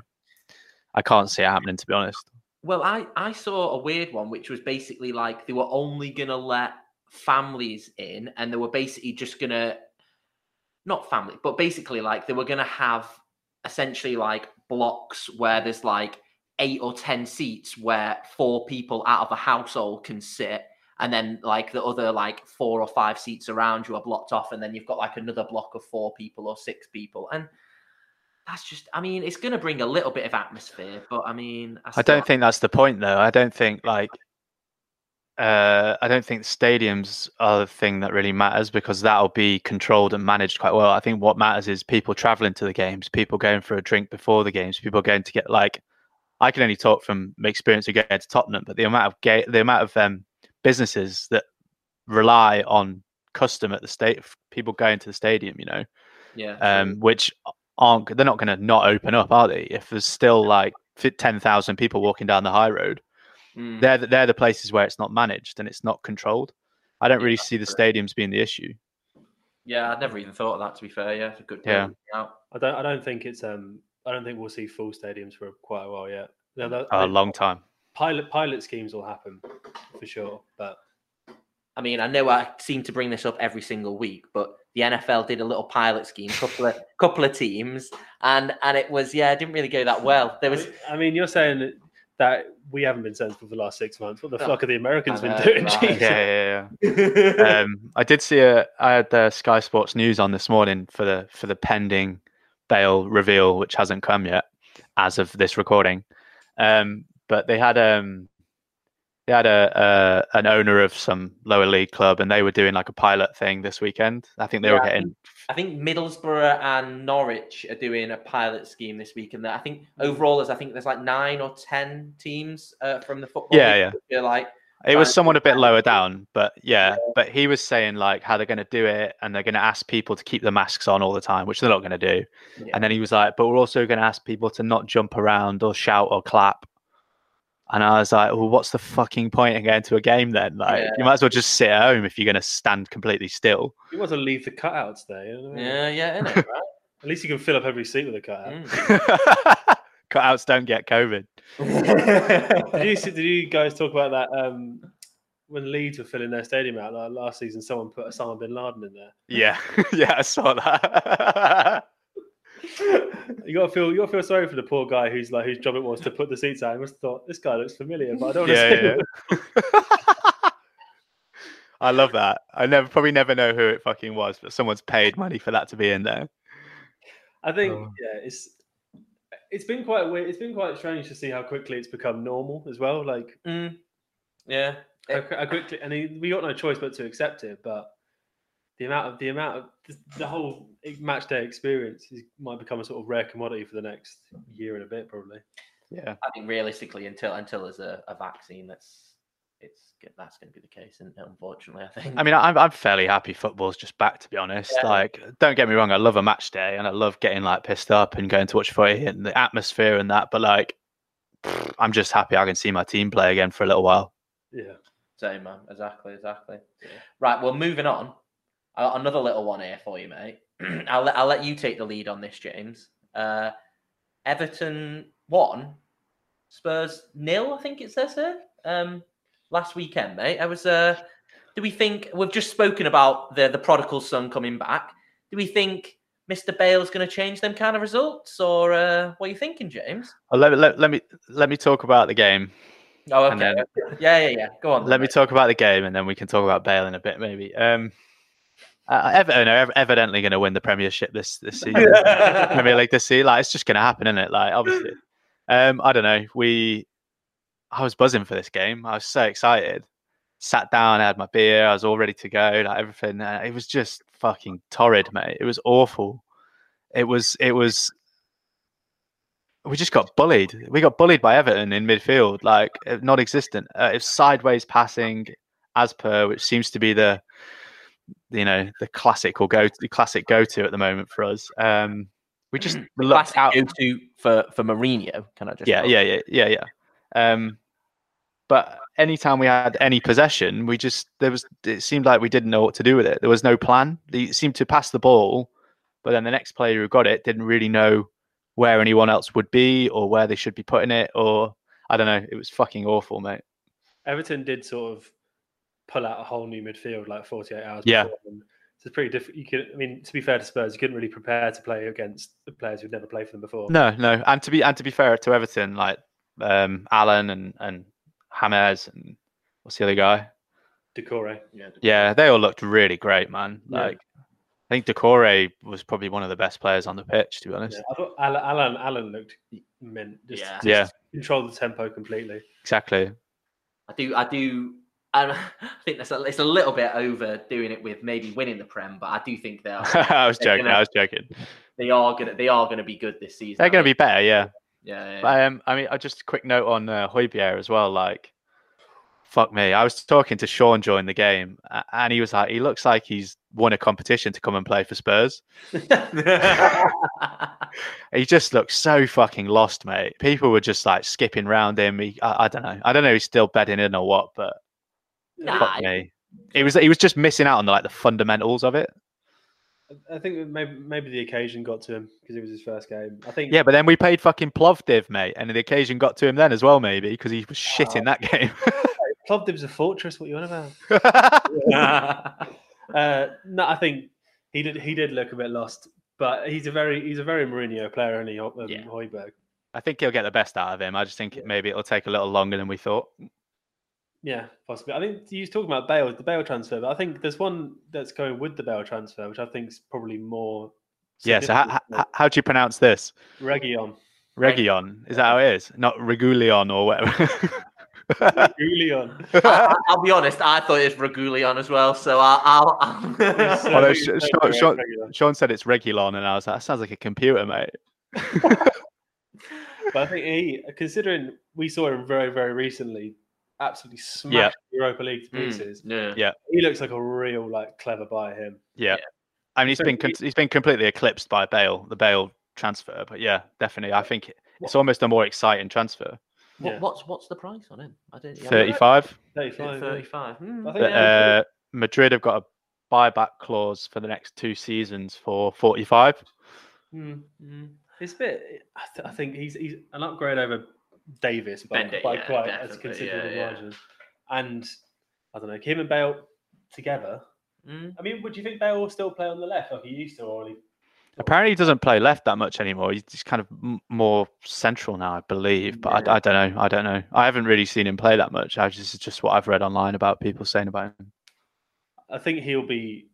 [SPEAKER 3] I can't see it happening, to be honest.
[SPEAKER 2] Well, I, I saw a weird one, which was basically like they were only going to let families in and they were basically just going to, not family, but basically like they were going to have essentially like blocks where there's like eight or 10 seats where four people out of a household can sit. And then like the other like four or five seats around you are blocked off. And then you've got like another block of four people or six people. And that's just i mean it's going to bring a little bit of atmosphere but i mean
[SPEAKER 3] i, I don't think that's the point though i don't think like uh, I don't think stadiums are the thing that really matters because that'll be controlled and managed quite well. I think what matters is people traveling to the games, people going for a drink before the games, people going to get like. I can only talk from experience of going to Tottenham, but the amount of gay, the amount of um, businesses that rely on custom at the state, people going to the stadium, you know,
[SPEAKER 2] yeah,
[SPEAKER 3] um, which aren't they're not going to not open up, are they? If there's still like ten thousand people walking down the high road, mm. they're the, they're the places where it's not managed and it's not controlled. I don't yeah, really see the stadiums being the issue.
[SPEAKER 2] Yeah, I'd never even thought of that. To be fair, yeah, it's a good.
[SPEAKER 3] Yeah,
[SPEAKER 1] I don't. I don't think it's. Um, I don't think we'll see full stadiums for quite a while yet.
[SPEAKER 3] No, a long time.
[SPEAKER 1] Pilot pilot schemes will happen for sure, but
[SPEAKER 2] I mean, I know I seem to bring this up every single week, but the NFL did a little pilot scheme, couple of couple of teams, and and it was yeah, it didn't really go that well. There was,
[SPEAKER 1] I mean, you're saying that we haven't been sensible for the last six months. What the oh, fuck are the Americans know, been doing?
[SPEAKER 3] Right. Yeah, yeah, yeah. um, I did see a. I had the Sky Sports News on this morning for the for the pending Bale reveal, which hasn't come yet as of this recording. Um, but they had um they had a, a, an owner of some lower league club, and they were doing like a pilot thing this weekend. I think they yeah, were getting.
[SPEAKER 2] I think, Middlesbrough and Norwich are doing a pilot scheme this week, and I think overall, there's I think there's like nine or ten teams uh, from the football.
[SPEAKER 3] Yeah,
[SPEAKER 2] yeah. Like
[SPEAKER 3] it was someone a bit lower down, but yeah, yeah. But he was saying like how they're going to do it, and they're going to ask people to keep the masks on all the time, which they're not going to do. Yeah. And then he was like, but we're also going to ask people to not jump around or shout or clap And I was like, well, what's the fucking point in going to a game then? Like,
[SPEAKER 2] Yeah.
[SPEAKER 3] you might as well just sit at home if you're going to stand completely still.
[SPEAKER 1] You might as well leave the cutouts there. You know I mean?
[SPEAKER 2] Yeah, yeah, innit, right?
[SPEAKER 1] At least you can fill up every seat with a cutout.
[SPEAKER 2] Mm.
[SPEAKER 3] Cutouts don't get COVID.
[SPEAKER 1] Did you see, did you guys talk about that um, when Leeds were filling their stadium out like, last season? Someone put Osama bin Laden in there.
[SPEAKER 3] Yeah, yeah, I saw that.
[SPEAKER 1] You got to feel you got to feel sorry for the poor guy who's like whose job it was to put the seats out. He must have thought this guy looks familiar, but I don't
[SPEAKER 3] yeah, yeah. yeah. I love that. I never probably never know who it fucking was, but someone's paid money for that to be in there.
[SPEAKER 1] I think
[SPEAKER 3] Oh.
[SPEAKER 1] yeah, it's it's been quite weird. It's been quite strange to see how quickly it's become normal as well. Like
[SPEAKER 2] Mm. Yeah.
[SPEAKER 1] how, how quickly, and we got no choice but to accept it. But the amount of the amount of the, the whole match day experience is, might become a sort of rare commodity for the next year and a bit, probably.
[SPEAKER 3] Yeah.
[SPEAKER 2] I think realistically, until until there's a, a vaccine, that's it's that's going to be the case, isn't? Unfortunately, I think.
[SPEAKER 3] I mean, I'm I'm fairly happy football's just back. To be honest,
[SPEAKER 2] Yeah.
[SPEAKER 3] like, don't get me wrong, I love a match day and I love getting like pissed up and going to watch footy and the atmosphere and that. But like, I'm just happy I can see my team play again for a little while.
[SPEAKER 1] Yeah.
[SPEAKER 2] Same man, exactly, exactly. Right, well, moving on. Uh, another little one here for you, mate. I'll let I'll let you take the lead on this, James. Uh, Everton won, Spurs nil. I think it says here. Um, last weekend, mate. I was. Uh, do we think we've just spoken about the the prodigal son coming back? Do we think Mr. Bale's going to change them kind of results, or uh, what are you thinking, James?
[SPEAKER 3] Well, let, me- let, let me let me talk about the game.
[SPEAKER 2] Oh, okay.
[SPEAKER 3] then-
[SPEAKER 2] yeah, yeah, yeah. Go on.
[SPEAKER 3] Let me talk about the game, and then we can talk about Bale in a bit, maybe. Um, uh, Everton are ev- evidently going to win the Premiership this this season. Premier League this season. Like it's just going to happen, isn't it? Like obviously, um, I don't know. We, I was buzzing for this game. I was so excited. Sat down, I had my beer. I was all ready to go. Like everything. Uh, it was just fucking torrid, mate. It was awful. It was. It was. We just got bullied. We got bullied by Everton in midfield, like uh, non-existent. Uh, it's sideways passing, as per, which seems to be the, you know, the classic or go the classic go-to at the moment for us. Um, we just
[SPEAKER 2] the
[SPEAKER 3] looked
[SPEAKER 2] classic
[SPEAKER 3] out.
[SPEAKER 2] go-to for for Mourinho. Can I just?
[SPEAKER 3] Yeah,
[SPEAKER 2] note?
[SPEAKER 3] yeah, yeah, yeah, yeah. Um, but anytime we had any possession, we just there was it seemed like we didn't know what to do with it. There was no plan. They seemed to pass the ball, but then the next player who got it didn't really know where anyone else would be or where they should be putting it, or I don't know. It was fucking awful, mate.
[SPEAKER 1] Everton did sort of pull out a whole new midfield like 48 hours
[SPEAKER 3] Yeah.
[SPEAKER 1] before. So it's pretty different. You could, I mean, to be fair to Spurs, you couldn't really prepare to play against the players who'd never played for them before.
[SPEAKER 3] No, no. And to be and to be fair to Everton, like um, Allan and and James and what's the other guy?
[SPEAKER 1] Doucouré.
[SPEAKER 2] yeah.
[SPEAKER 3] Yeah, they all looked really great, man.
[SPEAKER 1] Yeah.
[SPEAKER 3] Like I think Doucouré was probably one of the best players on the pitch, to be honest.
[SPEAKER 1] Yeah, I thought Allan, Allan, Allan looked mint. Just,
[SPEAKER 2] Yeah.
[SPEAKER 1] just
[SPEAKER 3] Yeah.
[SPEAKER 1] controlled the tempo completely.
[SPEAKER 3] Exactly.
[SPEAKER 2] I do. I do. And I think that's a, it's a little bit overdoing it with maybe winning the Prem, but I do think they are.
[SPEAKER 3] I was joking.
[SPEAKER 2] gonna-
[SPEAKER 3] I was joking.
[SPEAKER 2] they are gonna. They are gonna be good this season.
[SPEAKER 3] They're
[SPEAKER 2] I
[SPEAKER 3] going to
[SPEAKER 2] think.
[SPEAKER 3] be better, yeah.
[SPEAKER 2] Yeah. yeah,
[SPEAKER 3] But, um, I mean, uh, just a quick note on uh, Højbjerg as well. Like, fuck me. I was talking to Sean during the game, and he was like, he looks like he's won a competition to come and play for Spurs. He just looks so fucking lost, mate. People were just like skipping round him. He, I, I don't know. I don't know. if He's still bedding in or what, but
[SPEAKER 2] Nah,
[SPEAKER 3] fuck me. He was he was just missing out on the, like the fundamentals of it.
[SPEAKER 1] I think maybe maybe the occasion got to him because it was his first game. I think.
[SPEAKER 3] Yeah, but then we played fucking Plovdiv, mate, and the occasion got to him then as well, maybe because he was shit in that game.
[SPEAKER 1] Plovdiv's a fortress. What you on about? Uh, no, I think he did. He did look a bit lost, but he's a very he's a very Mourinho player, only um,
[SPEAKER 2] Yeah.
[SPEAKER 1] Højbjerg.
[SPEAKER 3] I think he'll get the best out of him. I just think it- maybe it'll take a little longer than we thought.
[SPEAKER 1] Yeah, possibly. I think you was talking about Bale, the Bale transfer, but I think there's one that's going with the Bale transfer, which I think is probably more.
[SPEAKER 3] Yeah. So how, how, how do you pronounce this?
[SPEAKER 1] than Region.
[SPEAKER 3] Region. Is that how it is? Not Regulion or whatever.
[SPEAKER 1] Julian.
[SPEAKER 2] I, will be honest. I thought it was Regulion as well. So I'll. I'll,
[SPEAKER 1] Yes,
[SPEAKER 3] Although Sean- Sean- Sean said it's Regulon, and I was like, that sounds like a computer, mate.
[SPEAKER 1] But I think he, considering we saw him very, very recently, absolutely smash Europa League to
[SPEAKER 2] Mm,
[SPEAKER 1] pieces.
[SPEAKER 2] yeah.
[SPEAKER 3] Yeah.
[SPEAKER 1] He looks like a real, like, clever buy. Him.
[SPEAKER 3] Yeah. I mean, he's
[SPEAKER 1] So
[SPEAKER 3] been
[SPEAKER 1] he,
[SPEAKER 3] he's been completely eclipsed by Bale, the Bale transfer. But yeah, definitely, I think it's almost a more exciting transfer.
[SPEAKER 2] What,
[SPEAKER 1] Yeah.
[SPEAKER 2] What's what's the price on him? I don't. yeah,
[SPEAKER 3] 35.
[SPEAKER 1] 35. yeah.
[SPEAKER 2] Thirty-five. Hmm.
[SPEAKER 3] But, uh, Madrid have got a buyback clause for the next two seasons for 45.
[SPEAKER 1] Hmm.
[SPEAKER 2] Hmm.
[SPEAKER 1] It's a bit. I, th- I think he's he's an upgrade over Davies by,
[SPEAKER 2] Bend it,
[SPEAKER 1] by
[SPEAKER 2] yeah,
[SPEAKER 1] quite as
[SPEAKER 2] definitely,
[SPEAKER 1] considerable
[SPEAKER 2] yeah, yeah.
[SPEAKER 1] And I don't know, him and Bale together.
[SPEAKER 2] Hmm.
[SPEAKER 1] I mean, would you think Bale will still play on the left like he used to, or he?
[SPEAKER 3] Apparently, he doesn't play left that much anymore. He's just kind of m- more central now, I believe. But
[SPEAKER 2] Yeah.
[SPEAKER 3] I, I don't know. I don't know. I haven't really seen him play that much. I just, just what I've read online about people saying about him.
[SPEAKER 1] I think he'll be.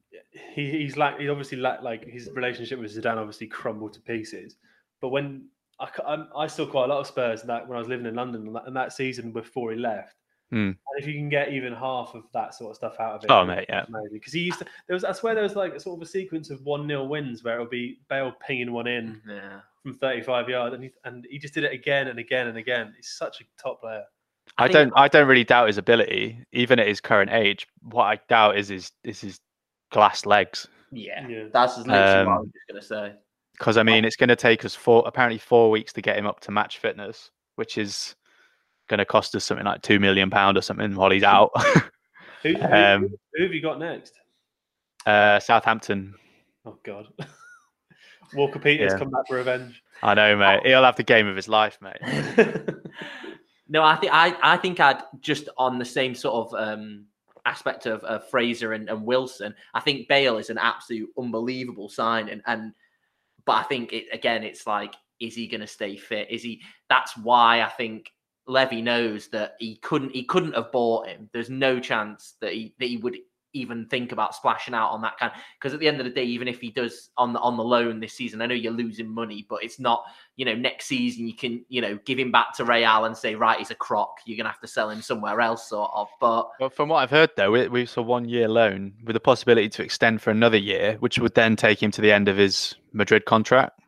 [SPEAKER 1] He, he's like he obviously like like his relationship with Zidane obviously crumbled to pieces. But when I, c- I'm- I saw quite a lot of Spurs that when I was living in London and that, and that season before he left.
[SPEAKER 3] Hmm.
[SPEAKER 1] And if you can get even half of that sort of stuff out of it,
[SPEAKER 3] Oh, mate, yeah.
[SPEAKER 1] maybe because he used to. There was I swear there was like a sort of a sequence of one 0 wins where it would be Bale pinging one in
[SPEAKER 2] Yeah.
[SPEAKER 1] from 35 yards, and he and he just did it again and again and again. He's such a top player.
[SPEAKER 2] I
[SPEAKER 3] I, don't. I don't really doubt his ability, even at his current age. What I doubt is his is his glass legs.
[SPEAKER 2] Yeah.
[SPEAKER 1] Yeah.
[SPEAKER 2] That's literally what I
[SPEAKER 3] Um,
[SPEAKER 2] was just gonna say.
[SPEAKER 3] Because I mean, it's going to take us four, apparently four weeks to get him up to match fitness, which is going to cost us something like two million pound or something while he's out.
[SPEAKER 1] Who, who,
[SPEAKER 3] um,
[SPEAKER 1] who have you got next?
[SPEAKER 3] uh, Southampton.
[SPEAKER 1] Oh God. Walker Peters
[SPEAKER 3] Yeah.
[SPEAKER 1] come back for revenge.
[SPEAKER 3] I know, mate. He'll have the game of his life, mate.
[SPEAKER 2] No, I think I, I think I'd just on the same sort of um, aspect of, of Fraser and, and Wilson. I think Bale is an absolute unbelievable signing, and but I think it again, it's like, is he going to stay fit? Is he? That's why I think Levy knows that he couldn't he couldn't have bought him. There's no chance that he that he would even think about splashing out on that kind because at the end of the day even if he does on the on the loan this season I know you're losing money but it's not you know, next season you can, you know, give him back to Real and say, right, he's a crock. You're gonna have to sell him somewhere else, sort of. But
[SPEAKER 3] Well, from what I've heard, though, we, we saw one year loan with the possibility to extend for another year, which would then take him to the end of his Madrid contract.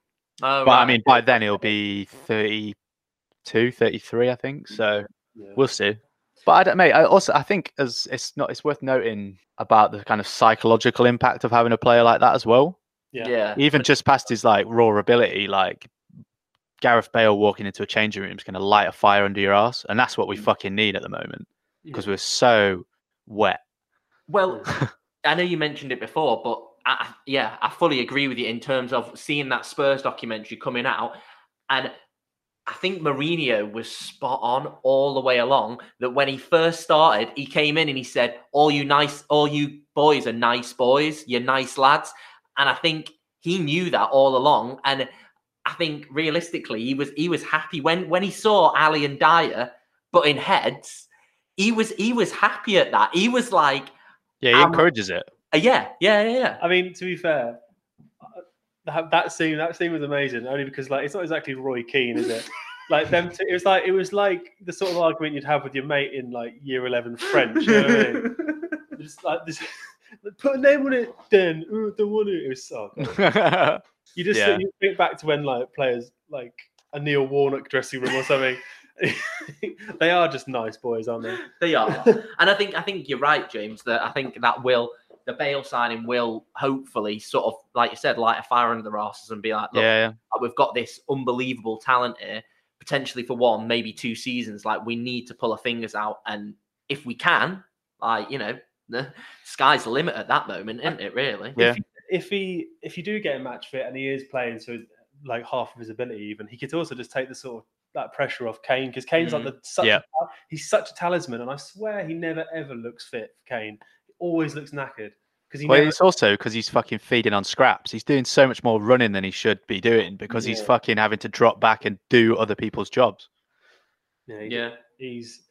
[SPEAKER 2] oh,
[SPEAKER 3] but I mean, by then he'll be 32, 33, I think. So
[SPEAKER 1] Yeah.
[SPEAKER 3] we'll see. But I don't, mate. I also I think as it's not, it's worth noting about the kind of psychological impact of having a player like that as well.
[SPEAKER 1] yeah.
[SPEAKER 2] yeah,
[SPEAKER 3] Even just past his like raw ability, like Gareth Bale walking into a changing room is going to light a fire under your ass, and that's what we mm. fucking need at the moment because we're so wet.
[SPEAKER 2] Well, I know you mentioned it before, but I, I- yeah, I fully agree with you in terms of seeing that Spurs documentary coming out, and I think Mourinho was spot on all the way along. That when he first started, he came in and he said, "All you nice, all you boys are nice boys. You're nice lads," and I think he knew that all along. And I think realistically, he was he was happy when when he saw Alli and Dier but in heads. He was he was happy at that. He was like.
[SPEAKER 3] Yeah, he encourages it.
[SPEAKER 2] Uh, yeah, yeah, yeah, yeah.
[SPEAKER 1] I mean, to be fair, that, that scene that scene was amazing. Only because like it's not exactly Roy Keane, is it? like them, two, it was like it was like the sort of argument you'd have with your mate in like year eleven French. You know what I mean? Just like this, put a name on it, then ooh, don't want it. It was so. good. You just
[SPEAKER 3] Yeah.
[SPEAKER 1] you think back to when like players like a Neil Warnock dressing room or something. they are just nice boys, aren't they?
[SPEAKER 2] They are, and I think I think you're right, James. That I think that will the Bale signing will hopefully sort of like you said, light a fire under their asses and be like, look,
[SPEAKER 3] yeah, uh,
[SPEAKER 2] we've got this unbelievable talent here, potentially for one, maybe two seasons. Like we need to pull our fingers out, and if we can, like you know, the sky's the limit at that moment, isn't it? Really?
[SPEAKER 3] Yeah.
[SPEAKER 1] if he if you do get a match fit and he is playing to like half of his ability, even he could also just take the sort of that pressure off Kane because Kane's like mm. the such
[SPEAKER 3] Yeah.
[SPEAKER 1] a, he's such a talisman, and I swear he never ever looks fit. for Kane he always looks knackered because he
[SPEAKER 3] Well,
[SPEAKER 1] never.
[SPEAKER 3] it's also because he's fucking feeding on scraps. He's doing so much more running than he should be doing because he's fucking having to drop back and do other people's jobs.
[SPEAKER 1] Yeah, he-
[SPEAKER 2] Yeah.
[SPEAKER 1] he's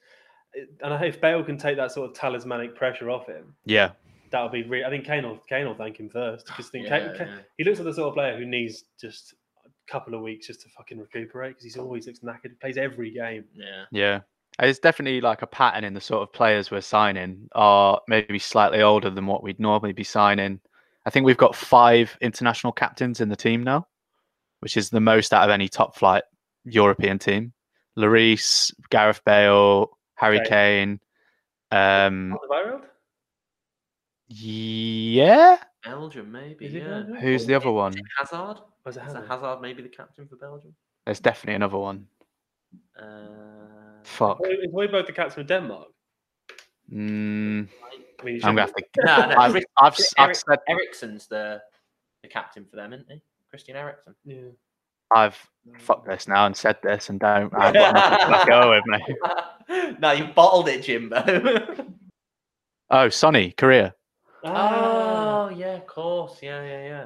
[SPEAKER 1] and if Bale can take that sort of talismanic pressure off him,
[SPEAKER 3] Yeah,
[SPEAKER 1] that'll be. Re- I think Kane will Kane will thank him first because think
[SPEAKER 2] Yeah,
[SPEAKER 1] Kane, Kane-
[SPEAKER 2] yeah.
[SPEAKER 1] he looks like the sort of player who needs just a couple of weeks just to fucking recuperate because he's always looks knackered. He plays every game.
[SPEAKER 2] yeah.
[SPEAKER 3] yeah. It's definitely like a pattern in the sort of players we're signing are maybe slightly older than what we'd normally be signing. I think we've got five international captains in the team now, which is the most out of any top flight European team. Lloris, Gareth Bale, Harry
[SPEAKER 1] Okay.
[SPEAKER 3] Kane. Um,
[SPEAKER 1] Alderweireld?
[SPEAKER 3] yeah.
[SPEAKER 2] Belgium, maybe. Yeah.
[SPEAKER 1] Belgium?
[SPEAKER 3] Who's the other one?
[SPEAKER 2] Hazard?
[SPEAKER 1] Was it
[SPEAKER 2] Is
[SPEAKER 1] Hazard?
[SPEAKER 2] Hazard maybe the captain for Belgium?
[SPEAKER 3] There's definitely another one.
[SPEAKER 2] Uh,
[SPEAKER 3] Fuck.
[SPEAKER 1] Is Højbjerg the captain of Denmark?
[SPEAKER 3] Mm,
[SPEAKER 1] I mean,
[SPEAKER 3] I'm gonna have to.
[SPEAKER 2] no, no,
[SPEAKER 3] I've, I've, I've
[SPEAKER 2] Eric-
[SPEAKER 3] said
[SPEAKER 2] Eriksen's the the captain for them, isn't he? Christian Eriksen.
[SPEAKER 1] be. Yeah.
[SPEAKER 3] I've fucked this now and said this and don't. I've got nothing to go with me.
[SPEAKER 2] no, you bottled it, Jimbo.
[SPEAKER 3] Oh, Sonny, Korea.
[SPEAKER 1] Ah.
[SPEAKER 2] oh yeah, of course, yeah, yeah, yeah.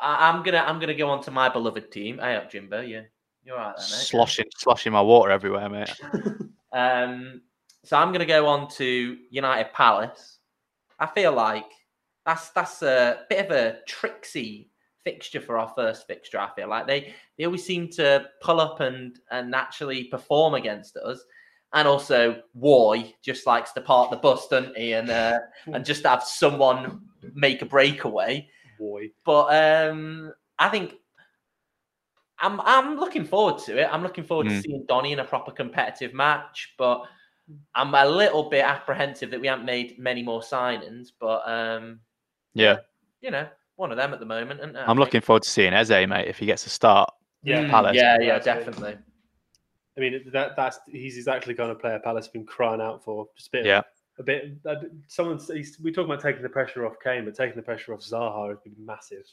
[SPEAKER 2] I, I'm gonna I'm gonna go on to my beloved team. Hey up, Jimbo. Yeah, you're all right there, mate.
[SPEAKER 3] Sloshing, sloshing my water everywhere, mate.
[SPEAKER 2] Um, so I'm going to go on to United Palace. I feel like that's that's a bit of a tricksy fixture for our first fixture. I feel like they they always seem to pull up and and actually perform against us. And also, Woy just likes to park the bus, doesn't he? And uh, and just have someone make a breakaway.
[SPEAKER 1] Boy.
[SPEAKER 2] But um, I think I'm I'm looking forward to it. I'm looking forward to
[SPEAKER 3] Mm.
[SPEAKER 2] seeing Donny in a proper competitive match. But I'm a little bit apprehensive that we haven't made many more signings. But um,
[SPEAKER 3] Yeah,
[SPEAKER 2] you know, one of them at the moment. And
[SPEAKER 3] I'm looking forward to seeing Eze, mate. If he gets a start,
[SPEAKER 1] Yeah.
[SPEAKER 3] Palace.
[SPEAKER 2] Yeah, yeah, definitely.
[SPEAKER 1] I mean, that that's he's exactly the kind of player Palace have been crying out for. Just a bit,
[SPEAKER 3] Yeah.
[SPEAKER 1] a bit. A bit someone's he's, we talk about taking the pressure off Kane, but taking the pressure off Zaha has been massive.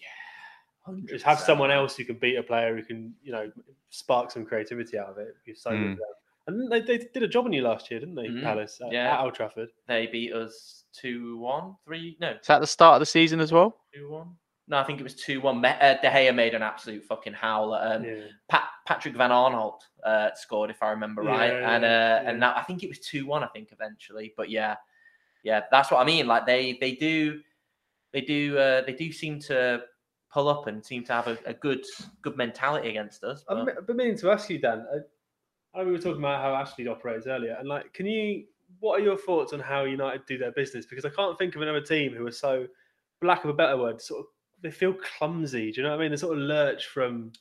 [SPEAKER 1] Just have someone else who can beat a player who can, you know, spark some creativity out of it. You're so
[SPEAKER 3] Mm.
[SPEAKER 1] for them. And they, they did a job on you last year, didn't they,
[SPEAKER 2] Mhm.
[SPEAKER 1] Palace? At,
[SPEAKER 2] Yeah.
[SPEAKER 1] at Old Trafford.
[SPEAKER 2] They beat us 2 1, 3, no,
[SPEAKER 3] is that the start of the season as well?
[SPEAKER 2] 2 1. No, I think it was 2 1. Uh, De Gea made an absolute fucking howler. Um,
[SPEAKER 1] yeah.
[SPEAKER 2] Pat, Patrick Van Aanholt uh, scored, if I remember right,
[SPEAKER 1] Yeah,
[SPEAKER 2] and uh,
[SPEAKER 1] yeah,
[SPEAKER 2] and
[SPEAKER 1] yeah.
[SPEAKER 2] that I think it was two one. I think eventually, but yeah, yeah, that's what I mean. Like they they do they do uh, they do seem to pull up and seem to have a, a good good mentality against us.
[SPEAKER 1] I've
[SPEAKER 2] but-
[SPEAKER 1] been- been meaning to ask you, Dan. I, I we were talking about how Ashley operates earlier, and like, can you? What are your thoughts on how United do their business? Because I can't think of another team who are so, for lack of a better word, sort of they feel clumsy. Do you know what I mean? They sort of lurch from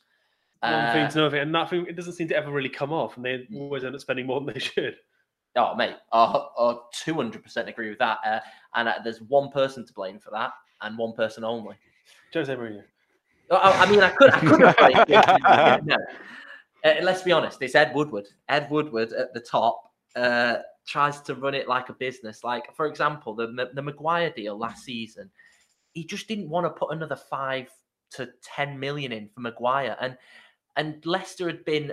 [SPEAKER 1] one thing
[SPEAKER 2] Uh,
[SPEAKER 1] to another, thing, and nothing. It doesn't seem to ever really come off, and they always end up spending more than they should.
[SPEAKER 2] Oh, mate, I two hundred percent agree with that. Uh, and uh, there's one person to blame for that, and one person only.
[SPEAKER 1] Jose Mourinho.
[SPEAKER 2] I, I- I mean, I could, I could have played. yeah, no. Uh, let's be honest. It's Ed Woodward. Ed Woodward at the top uh, tries to run it like a business. Like, for example, the the Maguire deal last season, he just didn't want to put another five to ten million in for Maguire, and and Leicester had been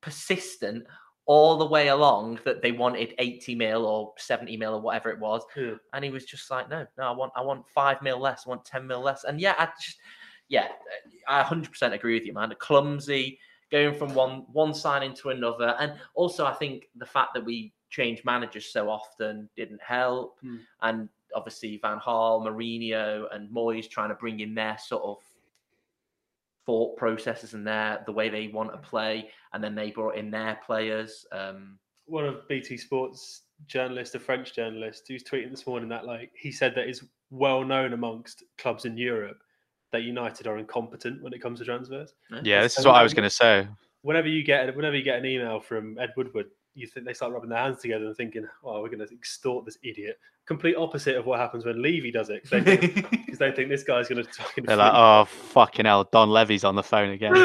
[SPEAKER 2] persistent all the way along that they wanted 80 mil or 70 mil or whatever it was
[SPEAKER 1] Yeah.
[SPEAKER 2] and he was just like no no i want i want 5 mil less i want 10 mil less and yeah i just yeah i 100% agree with you man clumsy going from one one signing to another and also i think the fact that we change managers so often didn't help
[SPEAKER 1] Hmm.
[SPEAKER 2] and obviously van Gaal, Mourinho and Moyes trying to bring in their sort of thought processes and their the way they want to play and then they brought in their players um
[SPEAKER 1] One of BT Sports journalists, a French journalist, who's tweeting this morning that like he said that is well known amongst clubs in Europe that United are incompetent when it comes to transfers.
[SPEAKER 3] Yeah, this is
[SPEAKER 1] So
[SPEAKER 3] what I was going to say.
[SPEAKER 1] whenever you get whenever you get an email from Ed Woodward, you think they start rubbing their hands together and thinking, "Oh, we're going to extort this idiot." Complete opposite of what happens when Levy does it, because they, think- they think this guy's going to fucking.
[SPEAKER 3] They're like, oh fucking hell, Don Levy's on the phone again.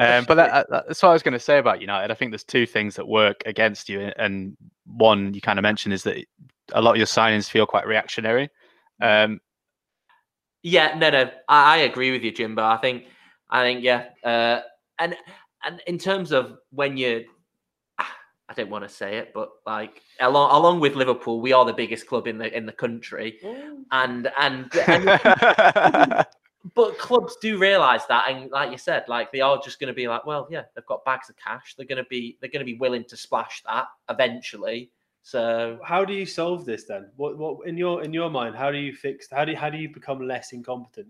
[SPEAKER 3] Um, but that, that- that's what I was going to say about United. I think there's two things that work against you, and one you kind of mentioned is that a lot of your signings feel quite reactionary. Um,
[SPEAKER 2] Yeah, no, no, I, I agree with you, Jimbo. I think, I think, yeah, uh, and and in terms of when you, I don't want to say it, but like along along with Liverpool, we are the biggest club in the in the country, and and, and but clubs do realize that, and like you said, like they are just going to be like, well, yeah, they've got bags of cash. They're going to be they're going to be willing to splash that eventually. So
[SPEAKER 1] How do you solve this then? What what in your in your mind? How do you fix? How do you, how do you become less incompetent?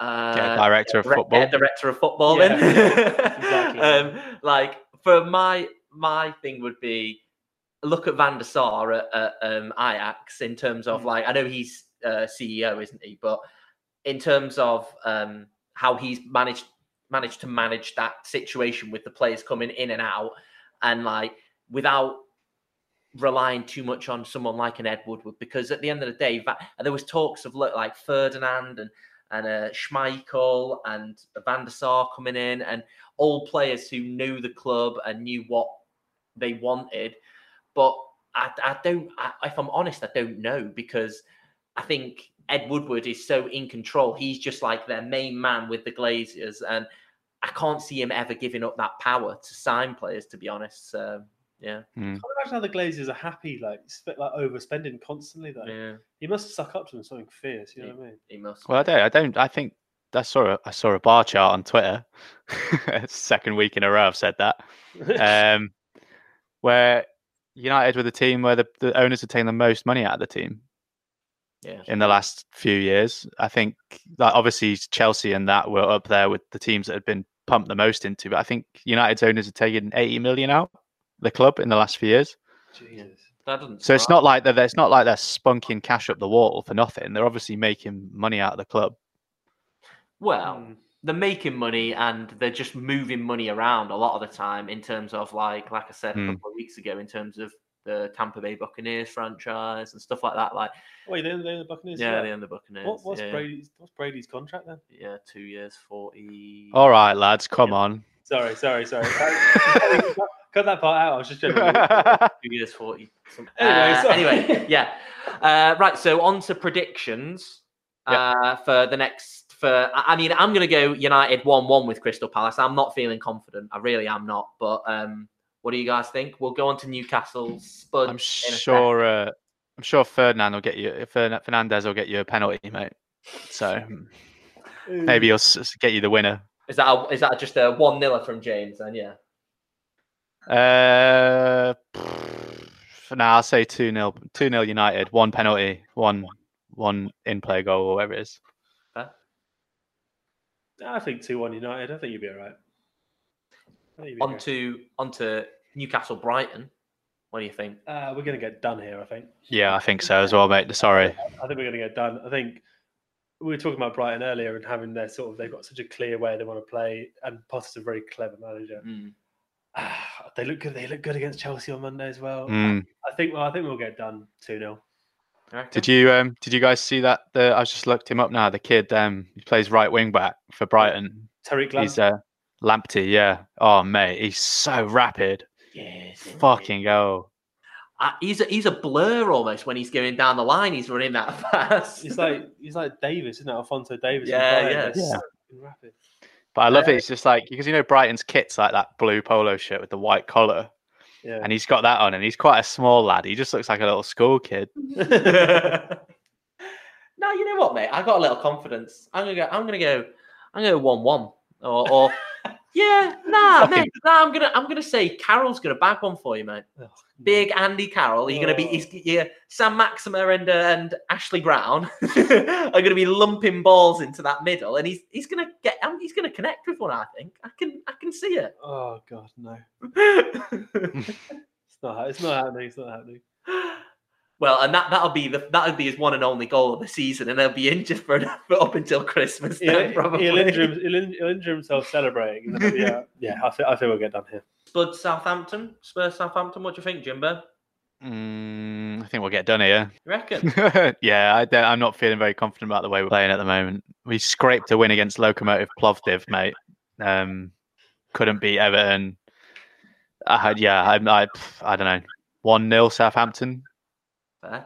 [SPEAKER 2] uh,
[SPEAKER 3] get a director of football.
[SPEAKER 2] get a director of football
[SPEAKER 1] Yeah,
[SPEAKER 2] then.
[SPEAKER 1] exactly.
[SPEAKER 2] um, like for my my thing would be look at Van der Sar at, at um, Ajax in terms of
[SPEAKER 1] Mm.
[SPEAKER 2] like I know he's uh, CEO, isn't he? But in terms of um, how he's managed managed to manage that situation with the players coming in and out, and like without relying too much on someone like an Ed Woodward, because at the end of the day, there was talks of look like Ferdinand and and uh, Schmeichel and Van der Sar coming in, and all players who knew the club and knew what they wanted. But I, I don't, I, if I'm honest, I don't know because I think Ed Woodward is so in control. He's just like their main man with the Glazers. and I can't see him ever giving up that power to sign players. To be honest, so yeah,
[SPEAKER 1] I can't imagine how the Glazers are happy, like sp- like overspending constantly. Though
[SPEAKER 2] yeah,
[SPEAKER 1] he must suck up to them something fierce. You know what I mean?
[SPEAKER 2] he must.
[SPEAKER 3] Well, I don't. I don't. I think I saw a, I saw a bar chart on Twitter. Second week in a row, I've said that. Um, where United were the team where the, the owners had taken the most money out of the team
[SPEAKER 2] yeah,
[SPEAKER 3] in the last few years. I think that obviously Chelsea and that were up there with the teams that had been pumped the most into. But I think United's owners had taken 80 million out the club in the last few years.
[SPEAKER 1] Jesus.
[SPEAKER 2] that doesn't.
[SPEAKER 3] So it's not like that. It's not like they're spunking cash up the wall for nothing. They're obviously making money out of the club.
[SPEAKER 2] Well,
[SPEAKER 1] Mm.
[SPEAKER 2] They're making money and they're just moving money around a lot of the time in terms of like like I said a
[SPEAKER 3] Hmm.
[SPEAKER 2] couple of weeks ago in terms of the Tampa Bay Buccaneers franchise and stuff like that. Like
[SPEAKER 1] Wait, they're, they're the Buccaneers.
[SPEAKER 2] yeah,
[SPEAKER 1] as
[SPEAKER 2] they
[SPEAKER 1] well?
[SPEAKER 2] own the Buccaneers.
[SPEAKER 1] What, what's
[SPEAKER 2] yeah,
[SPEAKER 1] Brady's What's Brady's contract then?
[SPEAKER 2] Yeah, two years, forty.
[SPEAKER 3] All right, lads, come on.
[SPEAKER 1] Sorry, sorry, sorry. cut, cut that part out. I was just joking.
[SPEAKER 2] two years, forty. some-
[SPEAKER 1] Anyway,
[SPEAKER 2] Uh, anyway, yeah. Uh, right, so on to predictions uh, for the next. For I I mean, I'm going to go United one-one with Crystal Palace. I'm not feeling confident. I really am not. But um, what do you guys think? We'll go on to Newcastle. Spud.
[SPEAKER 3] I'm sure. Uh, I'm sure Ferdinand will get you. Fern- Fernandes will get you a penalty, mate. So maybe he'll s- s- get you the winner.
[SPEAKER 2] Is that a, is that just a one nil from James? Then yeah.
[SPEAKER 3] Uh, for now, I'll say two 0 two 0 United. One penalty, one one in play goal, or whatever it is.
[SPEAKER 1] I think two one United. I think you'd be all right. I think you'll be
[SPEAKER 2] On to on to Newcastle Brighton. What do you think?
[SPEAKER 1] Uh, we're going to get done here. I think.
[SPEAKER 3] Yeah, I think so as well, mate. Sorry.
[SPEAKER 1] I think we're going to get done. I think we were talking about Brighton earlier and having their sort of they've got such a clear way they want to play, and Potter's a very clever manager.
[SPEAKER 2] Mm.
[SPEAKER 1] they look good. They look good against Chelsea on Monday as well.
[SPEAKER 3] Mm.
[SPEAKER 1] I think. Well, I think we'll get done two 0
[SPEAKER 2] You reckon?
[SPEAKER 3] Did you um did you guys see that? The I just looked him up now. The kid um he plays right wing back for Brighton.
[SPEAKER 1] Tariq Lamptey.
[SPEAKER 3] He's uh Lamptey, yeah. Oh mate, he's so rapid.
[SPEAKER 2] Yes.
[SPEAKER 3] Fucking go.
[SPEAKER 2] Uh, he's a, he's a blur almost when he's going down the line. He's running that fast.
[SPEAKER 1] He's like he's like Davies, isn't it? Alphonso Davies.
[SPEAKER 2] Yeah,
[SPEAKER 1] Brighton.
[SPEAKER 2] yeah.
[SPEAKER 3] Yeah.
[SPEAKER 1] rapid.
[SPEAKER 3] But I love it. It's just like because you know Brighton's kit's like that blue polo shirt with the white collar,
[SPEAKER 1] Yeah.
[SPEAKER 3] and he's got that on, and he's quite a small lad. He just looks like a little school kid.
[SPEAKER 2] no, you know what, mate? I got a little confidence. I'm gonna go. I'm gonna go. I'm gonna go one-one. Or, or yeah, nah,
[SPEAKER 3] Fucking-
[SPEAKER 2] mate. Nah, I'm gonna. I'm gonna say Carroll's gonna back one for you, mate.
[SPEAKER 1] Ugh,
[SPEAKER 2] Big Andy Carroll. You're gonna be. He's, yeah, Saint-Maximin and uh, and Ashley Brown are gonna be lumping balls into that middle, and he's he's gonna get. um, He's gonna connect with one. I think. I can. I can see it.
[SPEAKER 1] Oh god, no. It's not. It's not happening. It's not happening.
[SPEAKER 2] Well, and that that'll be the that'll be his one and only goal of the season, and he'll be injured for, for up until Christmas.
[SPEAKER 1] He'll,
[SPEAKER 2] then, probably.
[SPEAKER 1] he'll, injure, him- he'll, he'll injure himself celebrating. and then- yeah, yeah. I think, I think we'll get done here.
[SPEAKER 2] Spud Southampton, Spurs Southampton. What do you think, Jimbo?
[SPEAKER 3] Mm, I think we'll get done here.
[SPEAKER 2] You reckon?
[SPEAKER 3] yeah, I don't, I'm not feeling very confident about the way we're playing at the moment. We scraped a win against Lokomotiv Plovdiv, mate. Um, couldn't beat Everton. I had, yeah, I, I, I don't know, one 0 Southampton.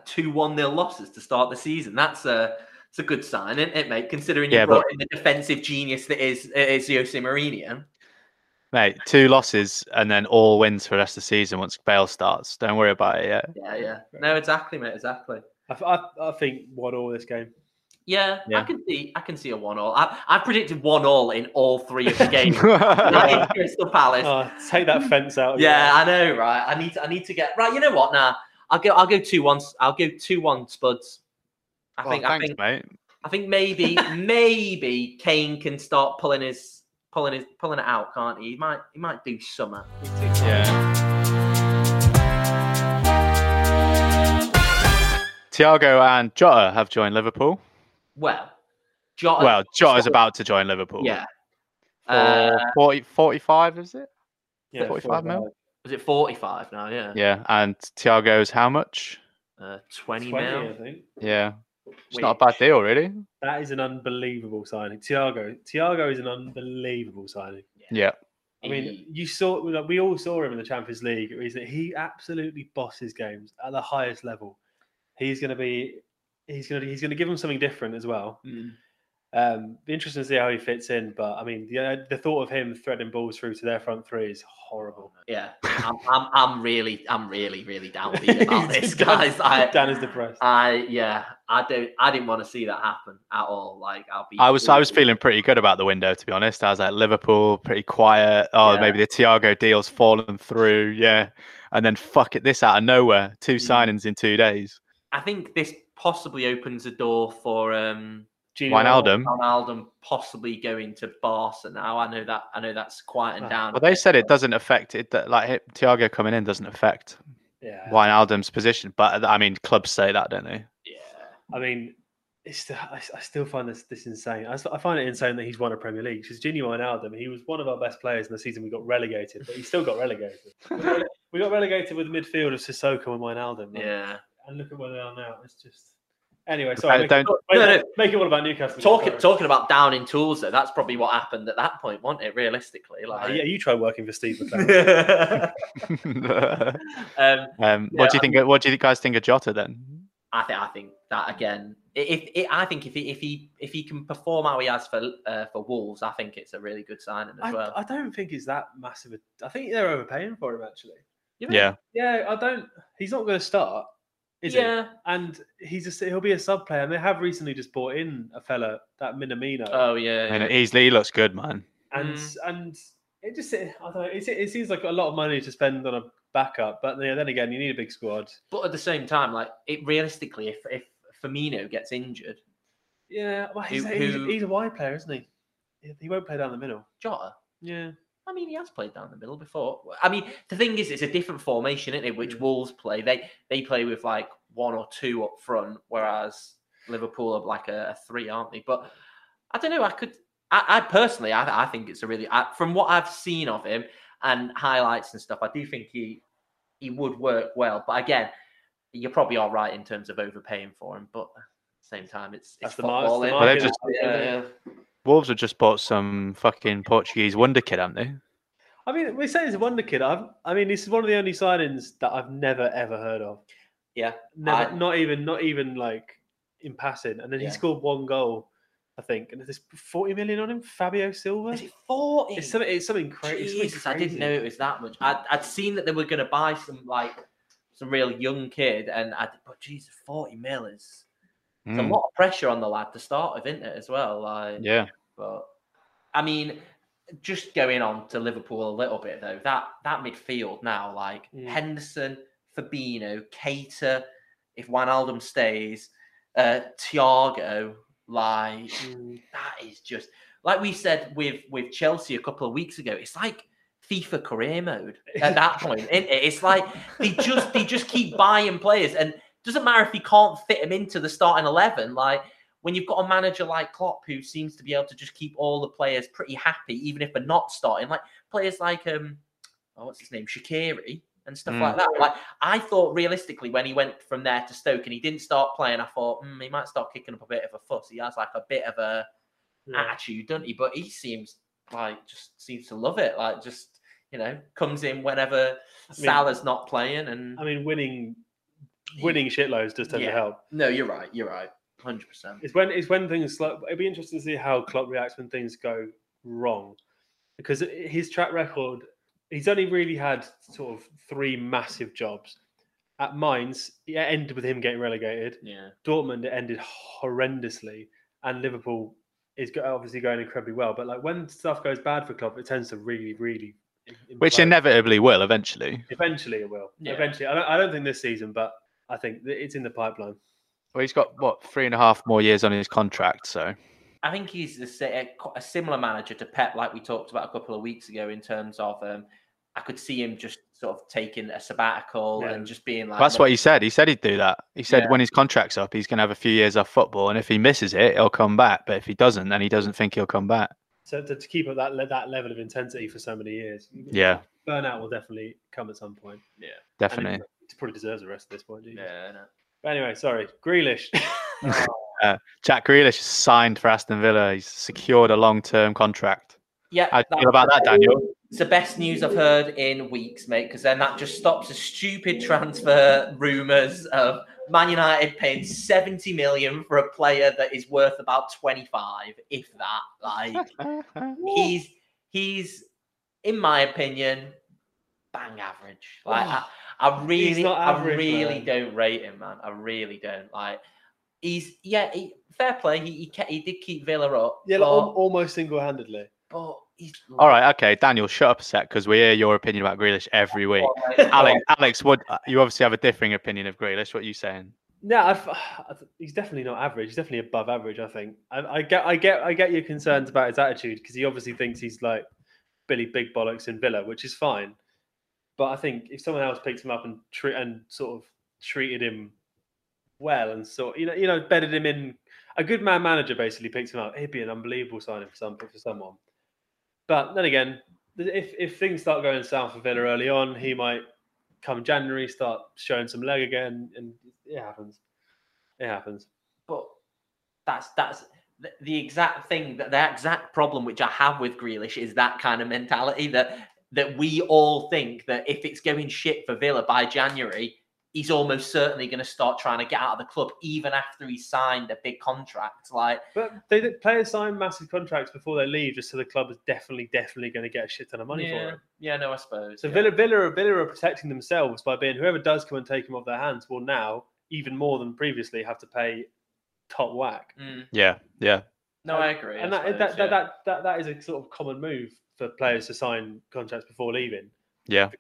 [SPEAKER 2] Two one nil losses to start the season. That's a it's a good sign, isn't it, mate? Considering
[SPEAKER 3] Yeah,
[SPEAKER 2] you brought
[SPEAKER 3] but-
[SPEAKER 2] in the defensive genius that is is Jose Mourinho.
[SPEAKER 3] Mate, two losses and then all wins for the rest of the season once Bale starts. Don't worry about it yet.
[SPEAKER 2] Yeah, yeah. No, exactly, mate. Exactly.
[SPEAKER 1] I, I, I think one all this game.
[SPEAKER 2] Yeah, I can see I can see a one all. I, I predicted one all in all three of the games. United, Crystal Palace.
[SPEAKER 1] Oh, take that fence out. of
[SPEAKER 2] Yeah,
[SPEAKER 1] your-
[SPEAKER 2] I know, right? I need to, I need to get right. You know what? Now I'll go. I'll go two ones. I'll go two one Spuds. I
[SPEAKER 3] Oh,
[SPEAKER 2] think. I
[SPEAKER 3] thanks,
[SPEAKER 2] think.
[SPEAKER 3] mate.
[SPEAKER 2] I think maybe maybe Kane can start pulling his pulling his pulling it out, can't he? He might he might do summer.
[SPEAKER 3] Yeah. Thiago and Jota have joined Liverpool.
[SPEAKER 2] Well, Jota.
[SPEAKER 3] Well, Jota's about to join Liverpool.
[SPEAKER 2] yeah.
[SPEAKER 3] For
[SPEAKER 2] Uh,
[SPEAKER 3] 40, 45, is it?
[SPEAKER 1] Yeah,
[SPEAKER 3] 45 mil?
[SPEAKER 2] Was it forty five now? Yeah.
[SPEAKER 3] Yeah. And Thiago's how much?
[SPEAKER 2] Uh, 20,
[SPEAKER 1] 20, I think.
[SPEAKER 3] Yeah. It's not a bad deal, really.
[SPEAKER 1] That is an unbelievable signing. Thiago, Thiago is an unbelievable signing.
[SPEAKER 3] Yeah.
[SPEAKER 1] I mean, you saw like, we all saw him in the Champions League. Is that he absolutely bosses games at the highest level. He's going to be, he's going to he's going to give them something different as well.
[SPEAKER 2] Mm.
[SPEAKER 1] Um, be interesting to see how he fits in. But I mean, the uh, the thought of him threading balls through to their front three is horrible.
[SPEAKER 2] Yeah, I'm, I'm, I'm really, I'm really, really downbeat about this, guys. I,
[SPEAKER 1] Dan is depressed.
[SPEAKER 2] I, yeah, I don't, I didn't want to see that happen at all. Like, I'll be.
[SPEAKER 3] I was I was feeling pretty good about the window to be honest. I was like Liverpool, pretty quiet. Oh,
[SPEAKER 2] Yeah.
[SPEAKER 3] maybe the Thiago deal's fallen through. Yeah, and then fuck it, this out of nowhere, two
[SPEAKER 2] Mm.
[SPEAKER 3] signings in two days.
[SPEAKER 2] I think this possibly opens a door for um
[SPEAKER 1] Gini
[SPEAKER 3] Wijnaldum.
[SPEAKER 2] Ronaldo possibly going to Barca now. I know that. I know that's quieting
[SPEAKER 1] Ah,
[SPEAKER 2] down. a
[SPEAKER 3] Well, they said it doesn't affect it. that, Like it- Thiago coming in doesn't affect
[SPEAKER 1] Yeah.
[SPEAKER 3] Wijnaldum's position, but I mean clubs say that, don't they?
[SPEAKER 2] Yeah.
[SPEAKER 1] I mean, it's still, I, I still find this this insane. I find it insane that he's won a Premier League. Because Gini Wijnaldum, he was one of our best players in the season. We got relegated, but he still got relegated. we, got, relegated with the midfield of Sissoko and Wijnaldum. man.
[SPEAKER 2] Yeah.
[SPEAKER 1] And look at where they are now. It's just anyway. Sorry, make,
[SPEAKER 3] don't-
[SPEAKER 1] it, make,
[SPEAKER 2] No,
[SPEAKER 1] it-
[SPEAKER 2] no.
[SPEAKER 1] make it all about Newcastle.
[SPEAKER 2] Talking talking about downing tools though, that's probably what happened at that point, wasn't it? Realistically,
[SPEAKER 1] Uh,
[SPEAKER 2] like.
[SPEAKER 1] yeah, you try working for Steve McClaren.
[SPEAKER 2] um,
[SPEAKER 3] um,
[SPEAKER 2] Yeah,
[SPEAKER 3] what do you
[SPEAKER 2] I
[SPEAKER 3] think? of- what do you guys think of Jota then?
[SPEAKER 2] I think I think that again. i- If, if I think if he if he if he can perform how he has for uh, for Wolves, I think it's a really good signing as
[SPEAKER 1] I,
[SPEAKER 2] well.
[SPEAKER 1] I don't think he's that massive. a- I think they're overpaying for him actually.
[SPEAKER 3] Yeah,
[SPEAKER 1] Yeah, I don't. He's not going to start, is he?
[SPEAKER 2] yeah.
[SPEAKER 1] and he's a, he'll be a sub player. And they have recently just bought in a fella that Minamino,
[SPEAKER 2] Oh yeah.
[SPEAKER 3] I mean,
[SPEAKER 2] yeah.
[SPEAKER 3] he's, he looks good, man.
[SPEAKER 1] and
[SPEAKER 2] Mm.
[SPEAKER 1] and it just I don't know. It, it seems like a lot of money to spend on a backup, but yeah, then again, you need a big squad.
[SPEAKER 2] But at the same time, like it realistically, if if Firmino gets injured,
[SPEAKER 1] Yeah, well, he's,
[SPEAKER 2] Who-
[SPEAKER 1] he's,
[SPEAKER 2] who-
[SPEAKER 1] he's a wide player, isn't he? He- He won't play down the middle.
[SPEAKER 2] Jota.
[SPEAKER 1] Yeah,
[SPEAKER 2] I mean, he has played down the middle before. I mean, the thing is, it's a different formation, isn't it? Which
[SPEAKER 1] Mm.
[SPEAKER 2] Wolves play. They they play with like one or two up front, whereas Liverpool are like a, a three, aren't they? But I don't know. I could. I, I personally, I, I think it's a really. I, from what I've seen of him and highlights and stuff, I do think he he would work well. But again, you're probably all right in terms of overpaying for him. But at the same time, it's
[SPEAKER 1] That's
[SPEAKER 2] it's
[SPEAKER 1] the mar- the
[SPEAKER 2] innit?
[SPEAKER 3] Well, just-
[SPEAKER 2] yeah, yeah.
[SPEAKER 3] Wolves have just bought some fucking Portuguese wonder kid, haven't they?
[SPEAKER 1] I mean, we say he's a wonder kid. I've, I mean, this is one of the only signings that I've never ever heard of.
[SPEAKER 2] Yeah,
[SPEAKER 1] Never,
[SPEAKER 2] I-
[SPEAKER 1] not even, not even like in passing. And then
[SPEAKER 2] Yeah.
[SPEAKER 1] he scored one goal, I think. And there's forty million on him. Fabio Silva.
[SPEAKER 2] Is it forty?
[SPEAKER 1] It's something. It's something crazy.
[SPEAKER 2] Jesus, I didn't know it was that much. I'd, I'd seen that they were going to buy some like some real young kid, and I but Jesus, forty mil is it's a
[SPEAKER 3] Mm,
[SPEAKER 2] lot of pressure on the lad to start with, isn't it? As well, like
[SPEAKER 3] Yeah,
[SPEAKER 2] But I mean, just going on to Liverpool a little bit though, that that midfield now, like
[SPEAKER 1] Mm.
[SPEAKER 2] Henderson, Fabinho, Keita, if Wijnaldum stays, uh, Thiago, like
[SPEAKER 1] Mm.
[SPEAKER 2] that is just like we said with with Chelsea a couple of weeks ago. It's like FIFA career mode at that point. Isn't it? It's like they just they just keep buying players, and doesn't matter if you can't fit him into the starting eleven. Like when you've got a manager like Klopp who seems to be able to just keep all the players pretty happy, even if they're not starting. Like players like um, oh, what's his name, Shaqiri and stuff
[SPEAKER 3] Mm.
[SPEAKER 2] like that. Like I thought realistically when he went from there to Stoke and he didn't start playing, I thought hmm, he might start kicking up a bit of a fuss. He has like a bit of a
[SPEAKER 1] Yeah.
[SPEAKER 2] attitude, doesn't he? But he seems like just seems to love it. Like just you know comes in whenever
[SPEAKER 1] mean-
[SPEAKER 2] Salah's not playing. And
[SPEAKER 1] I mean, winning, winning shitloads does tend to help.
[SPEAKER 2] no, you're right. You're right. Hundred percent.
[SPEAKER 1] It's when it's when things like it'd be interesting to see how Klopp reacts when things go wrong, because his track record, he's only really had sort of three massive jobs. At Mainz, it ended with him getting relegated.
[SPEAKER 2] Yeah.
[SPEAKER 1] Dortmund, it ended horrendously, and Liverpool is obviously going incredibly well. But like when stuff goes bad for Klopp, it tends to really, really.
[SPEAKER 3] which
[SPEAKER 1] implode.
[SPEAKER 3] inevitably will eventually.
[SPEAKER 1] eventually it will.
[SPEAKER 2] Yeah.
[SPEAKER 1] Eventually, I don't, I don't think this season, but I think it's in the pipeline.
[SPEAKER 3] Well, he's got what three and a half more years on his contract, so
[SPEAKER 2] I think he's the, a, a similar manager to Pep, like we talked about a couple of weeks ago. In terms of, um, I could see him just sort of taking a sabbatical
[SPEAKER 1] Yeah.
[SPEAKER 2] and just being like,
[SPEAKER 3] that's what he said. He said he'd do that. He said
[SPEAKER 2] Yeah.
[SPEAKER 3] when his contract's up, he's going to have a few years off football, and if he misses it, he'll come back. But if he doesn't, then he doesn't think he'll come back.
[SPEAKER 1] So to, to keep up that that level of intensity for so many years,
[SPEAKER 3] Yeah,
[SPEAKER 1] burnout will definitely come at some point. Yeah,
[SPEAKER 3] definitely.
[SPEAKER 1] He, he probably deserves a rest at this point. do you?
[SPEAKER 2] Yeah, no.
[SPEAKER 1] But anyway, sorry, Grealish.
[SPEAKER 3] Uh, Jack Grealish is signed for Aston Villa. He's secured a long-term contract.
[SPEAKER 2] Yeah,
[SPEAKER 3] How do you feel about that, Daniel?
[SPEAKER 2] It's the best news I've heard in weeks, mate, because then that just stops the stupid transfer rumours of Man United paying 70 million for a player that is worth about 25, if that. Like he's he's in my opinion, bang average. Like I, I really
[SPEAKER 1] not
[SPEAKER 2] I really
[SPEAKER 1] man.
[SPEAKER 2] don't rate him, man. I really don't. Like he's yeah, he, fair play. He he, he did keep Villa up.
[SPEAKER 1] Yeah,
[SPEAKER 2] but,
[SPEAKER 1] like, al- almost single-handedly.
[SPEAKER 2] but he's
[SPEAKER 3] All right, okay, Daniel, shut up a sec because we hear your opinion about Grealish every week. Alex, Alex, what uh, you obviously have a differing opinion of Grealish. What are you saying?
[SPEAKER 1] No, I've, he's definitely not average. He's definitely above average. I think. I, I get, I get, I get your concerns about his attitude because he obviously thinks he's like Billy Big Bollocks in Villa, which is fine. But I think if someone else picked him up and and sort of treated him well and sort, you know, you know, bedded him in, a good man manager basically picked him up. It'd be an unbelievable signing for some for someone. But then again, if if things start going south for Villa early on, he might come January start showing some leg again, and it happens. It happens.
[SPEAKER 2] but that's that's the exact thing that the exact problem which I have with Grealish is that kind of mentality that that we all think that if it's going shit for Villa by January, he's almost certainly going to start trying to get out of the club even after he's signed a big contract. Like
[SPEAKER 1] But they the players sign massive contracts before they leave, just so the club is definitely, definitely going to get a shit ton of money
[SPEAKER 2] yeah,
[SPEAKER 1] for it.
[SPEAKER 2] yeah, no, I suppose.
[SPEAKER 1] So
[SPEAKER 2] yeah.
[SPEAKER 1] Villa, Villa, are- Villa are protecting themselves by being whoever does come and take him off their hands will now even more than previously have to pay top whack.
[SPEAKER 2] Mm,
[SPEAKER 3] Yeah, yeah.
[SPEAKER 2] no, I agree. I
[SPEAKER 1] and that,
[SPEAKER 2] suppose,
[SPEAKER 1] that,
[SPEAKER 2] yeah.
[SPEAKER 1] that, that, that that is a sort of common move for players to sign contracts before leaving.
[SPEAKER 3] Yeah.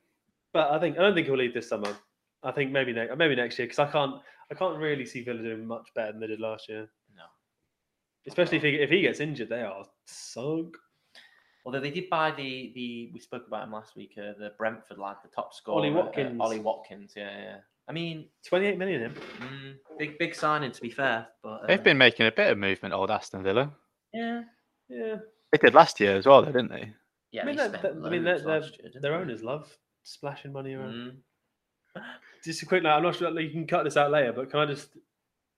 [SPEAKER 1] But I think I don't think he'll leave this summer. I think maybe next maybe next year because I can't I can't really see Villa doing much better than they did last year.
[SPEAKER 2] No.
[SPEAKER 1] Especially if he if he gets injured, they are sunk.
[SPEAKER 2] Although they did buy the the we spoke about him last week, uh, the Brentford lad, the top scorer,
[SPEAKER 1] Ollie
[SPEAKER 2] uh,
[SPEAKER 1] Watkins.
[SPEAKER 2] Ollie Watkins, yeah, yeah. I mean,
[SPEAKER 1] Twenty eight million him.
[SPEAKER 2] mm, big big signing to be fair, but uh,
[SPEAKER 3] They've been making a bit of movement, old Aston Villa.
[SPEAKER 2] yeah,
[SPEAKER 1] Yeah.
[SPEAKER 3] They did last year as well, though, didn't they?
[SPEAKER 2] Yeah.
[SPEAKER 1] I mean,
[SPEAKER 2] they
[SPEAKER 1] that-
[SPEAKER 2] spent
[SPEAKER 1] that- I mean,
[SPEAKER 2] loads
[SPEAKER 1] they're-
[SPEAKER 2] last year,
[SPEAKER 1] Their
[SPEAKER 2] they?
[SPEAKER 1] owners love splashing money around.
[SPEAKER 2] Mm.
[SPEAKER 1] Just a quick note. I'm not sure you can cut this out later, but can I just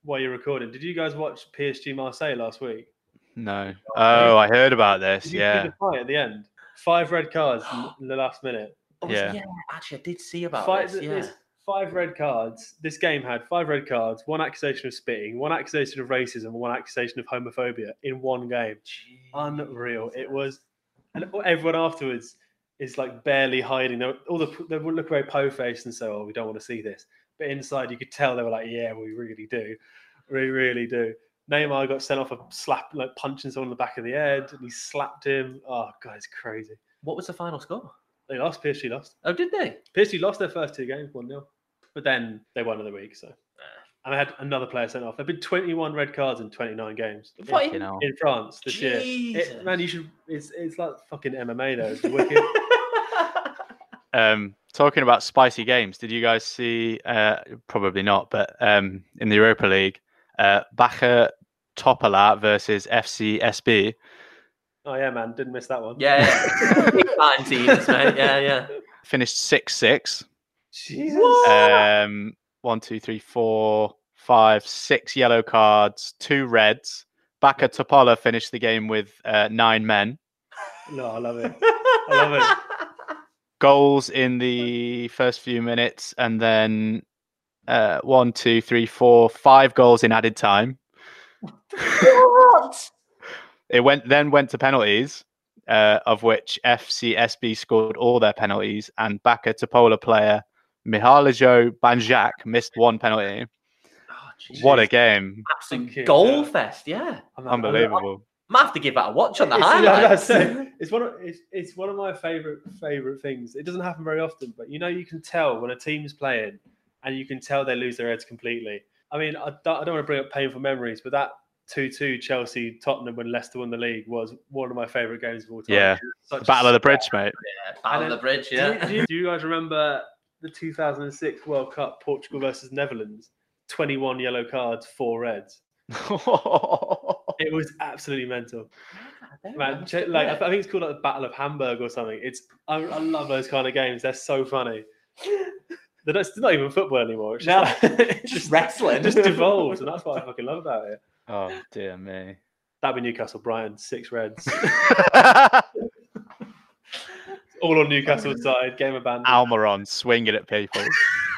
[SPEAKER 1] while you're recording, did you guys watch PSG Marseille last week?
[SPEAKER 3] No. Oh, I heard about this.
[SPEAKER 1] Did you see
[SPEAKER 3] Yeah.
[SPEAKER 1] the fight at the end? Five red cards in- in the last minute.
[SPEAKER 2] Oh,
[SPEAKER 3] Yeah.
[SPEAKER 2] yeah, actually, I did see about
[SPEAKER 1] Five,
[SPEAKER 2] this. Yeah,
[SPEAKER 1] five red cards. This game had five red cards, one accusation of spitting, one accusation of racism, one accusation of homophobia in one game. Unreal. It was, and everyone afterwards is like barely hiding. They were, all the they would look very po faced and say, "Oh, we don't want to see this," but inside you could tell they were like, "Yeah, we really do, we really do." Neymar got sent off a slap, like punching someone in the back of the head, and he slapped him. Oh god, it's crazy.
[SPEAKER 2] What was the final score?
[SPEAKER 1] They lost. PSG lost.
[SPEAKER 2] Oh, did they?
[SPEAKER 1] PSG lost their first two games, 1 0. But then they won in the week. So, and I had another player sent off. There have been 21 red cards in 29 games in,
[SPEAKER 2] What,
[SPEAKER 1] in France this year. It, man, you should. It's it's like fucking MMA though. It's wicked.
[SPEAKER 3] Um, talking about spicy games, did you guys see? Uh, probably not, but um, in the Europa League, uh, Bačka Topola versus FC SB.
[SPEAKER 1] oh yeah, man, didn't miss that one.
[SPEAKER 2] yeah, yeah. big time teams, mate. Yeah, yeah.
[SPEAKER 3] Finished six six.
[SPEAKER 1] Jesus.
[SPEAKER 3] Um, one, two, three, four, five, six yellow cards, two reds. Bačka Topola finished the game with uh, nine men.
[SPEAKER 1] No, I love it. I love it.
[SPEAKER 3] Goals in the first few minutes, and then uh, one, two, three, four, five goals in added time.
[SPEAKER 2] what?
[SPEAKER 3] It went then went to penalties, uh, of which FCSB scored all their penalties, and Bačka Topola player Mihajlo Banjac missed one penalty.
[SPEAKER 2] Oh,
[SPEAKER 3] What a game!
[SPEAKER 2] absolute
[SPEAKER 1] Fucking
[SPEAKER 2] goal
[SPEAKER 1] hell.
[SPEAKER 2] fest! Yeah,
[SPEAKER 1] I'm- I'm-
[SPEAKER 3] Unbelievable.
[SPEAKER 2] might have to give that a watch on the
[SPEAKER 1] It's,
[SPEAKER 2] highlights.
[SPEAKER 1] that's it. It's one of it's, it's one of my favorite favorite things. It doesn't happen very often, but you know you can tell when a team's playing, and you can tell they lose their heads completely. I mean, I don't, I don't want to bring up painful memories, but that two-two Chelsea Tottenham when Leicester won the league was one of my favorite games of all time.
[SPEAKER 3] Yeah. Battle of the Bridge, mate.
[SPEAKER 2] Yeah, Battle of the bridge.
[SPEAKER 1] Do,
[SPEAKER 2] Yeah.
[SPEAKER 1] you, do, you, do you guys remember the 2006 World Cup, Portugal versus Netherlands? 21 yellow cards, four reds. It was absolutely mental. Man, check, like I, th- I think it's called like the Battle of Hamburg or something. It's I, I love those kind of games. They're so funny. They're not, it's not even football anymore. It's
[SPEAKER 2] No,
[SPEAKER 1] just, like-
[SPEAKER 2] just wrestling.
[SPEAKER 1] It just devolves, and that's what I fucking love about it.
[SPEAKER 3] Oh dear me.
[SPEAKER 1] That'd be Newcastle, Brighton, six Reds, all on Newcastle's side. Game abandoned.
[SPEAKER 3] Almiron swinging at people.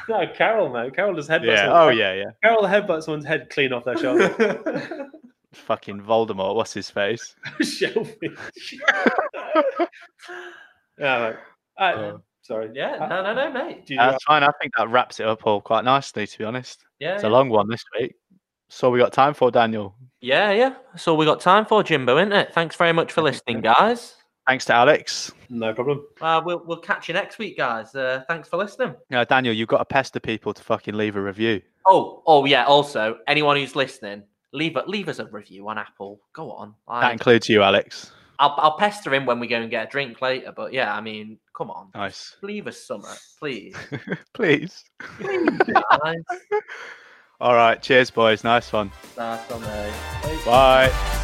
[SPEAKER 1] No, Carroll, man. Carroll just headbutts.
[SPEAKER 3] yeah. Oh yeah, yeah.
[SPEAKER 1] Carroll headbutts someone's head clean off their shoulder.
[SPEAKER 3] Fucking Voldemort. What's his face?
[SPEAKER 1] Shellfish. yeah, mate. Uh,
[SPEAKER 3] Uh,
[SPEAKER 1] sorry.
[SPEAKER 2] yeah, no, no, no, mate.
[SPEAKER 1] Do you
[SPEAKER 3] That's fine. I think that wraps it up all quite nicely, to be honest.
[SPEAKER 2] Yeah,
[SPEAKER 3] It's
[SPEAKER 2] yeah.
[SPEAKER 3] a long one this week. So we got time for Daniel.
[SPEAKER 2] yeah, yeah. So we got time for, Jimbo, isn't it? Thanks very much for listening, guys.
[SPEAKER 3] Thanks to Alex.
[SPEAKER 1] no problem.
[SPEAKER 2] Uh, we'll we'll catch you next week, guys. Uh, thanks for listening.
[SPEAKER 3] Yeah, Daniel, you've got to pester people to fucking leave a review.
[SPEAKER 2] Oh, oh yeah. Also, anyone who's listening, leave a, leave us a review on Apple. Go on.
[SPEAKER 3] That includes you, Alex.
[SPEAKER 2] I'll I'll pester him when we go and get a drink later. But yeah, I mean, come on,
[SPEAKER 3] Nice.
[SPEAKER 2] leave us something, please.
[SPEAKER 3] Please.
[SPEAKER 2] guys.
[SPEAKER 3] All right. Cheers, boys. Nice one.
[SPEAKER 2] That's on there.
[SPEAKER 3] Bye.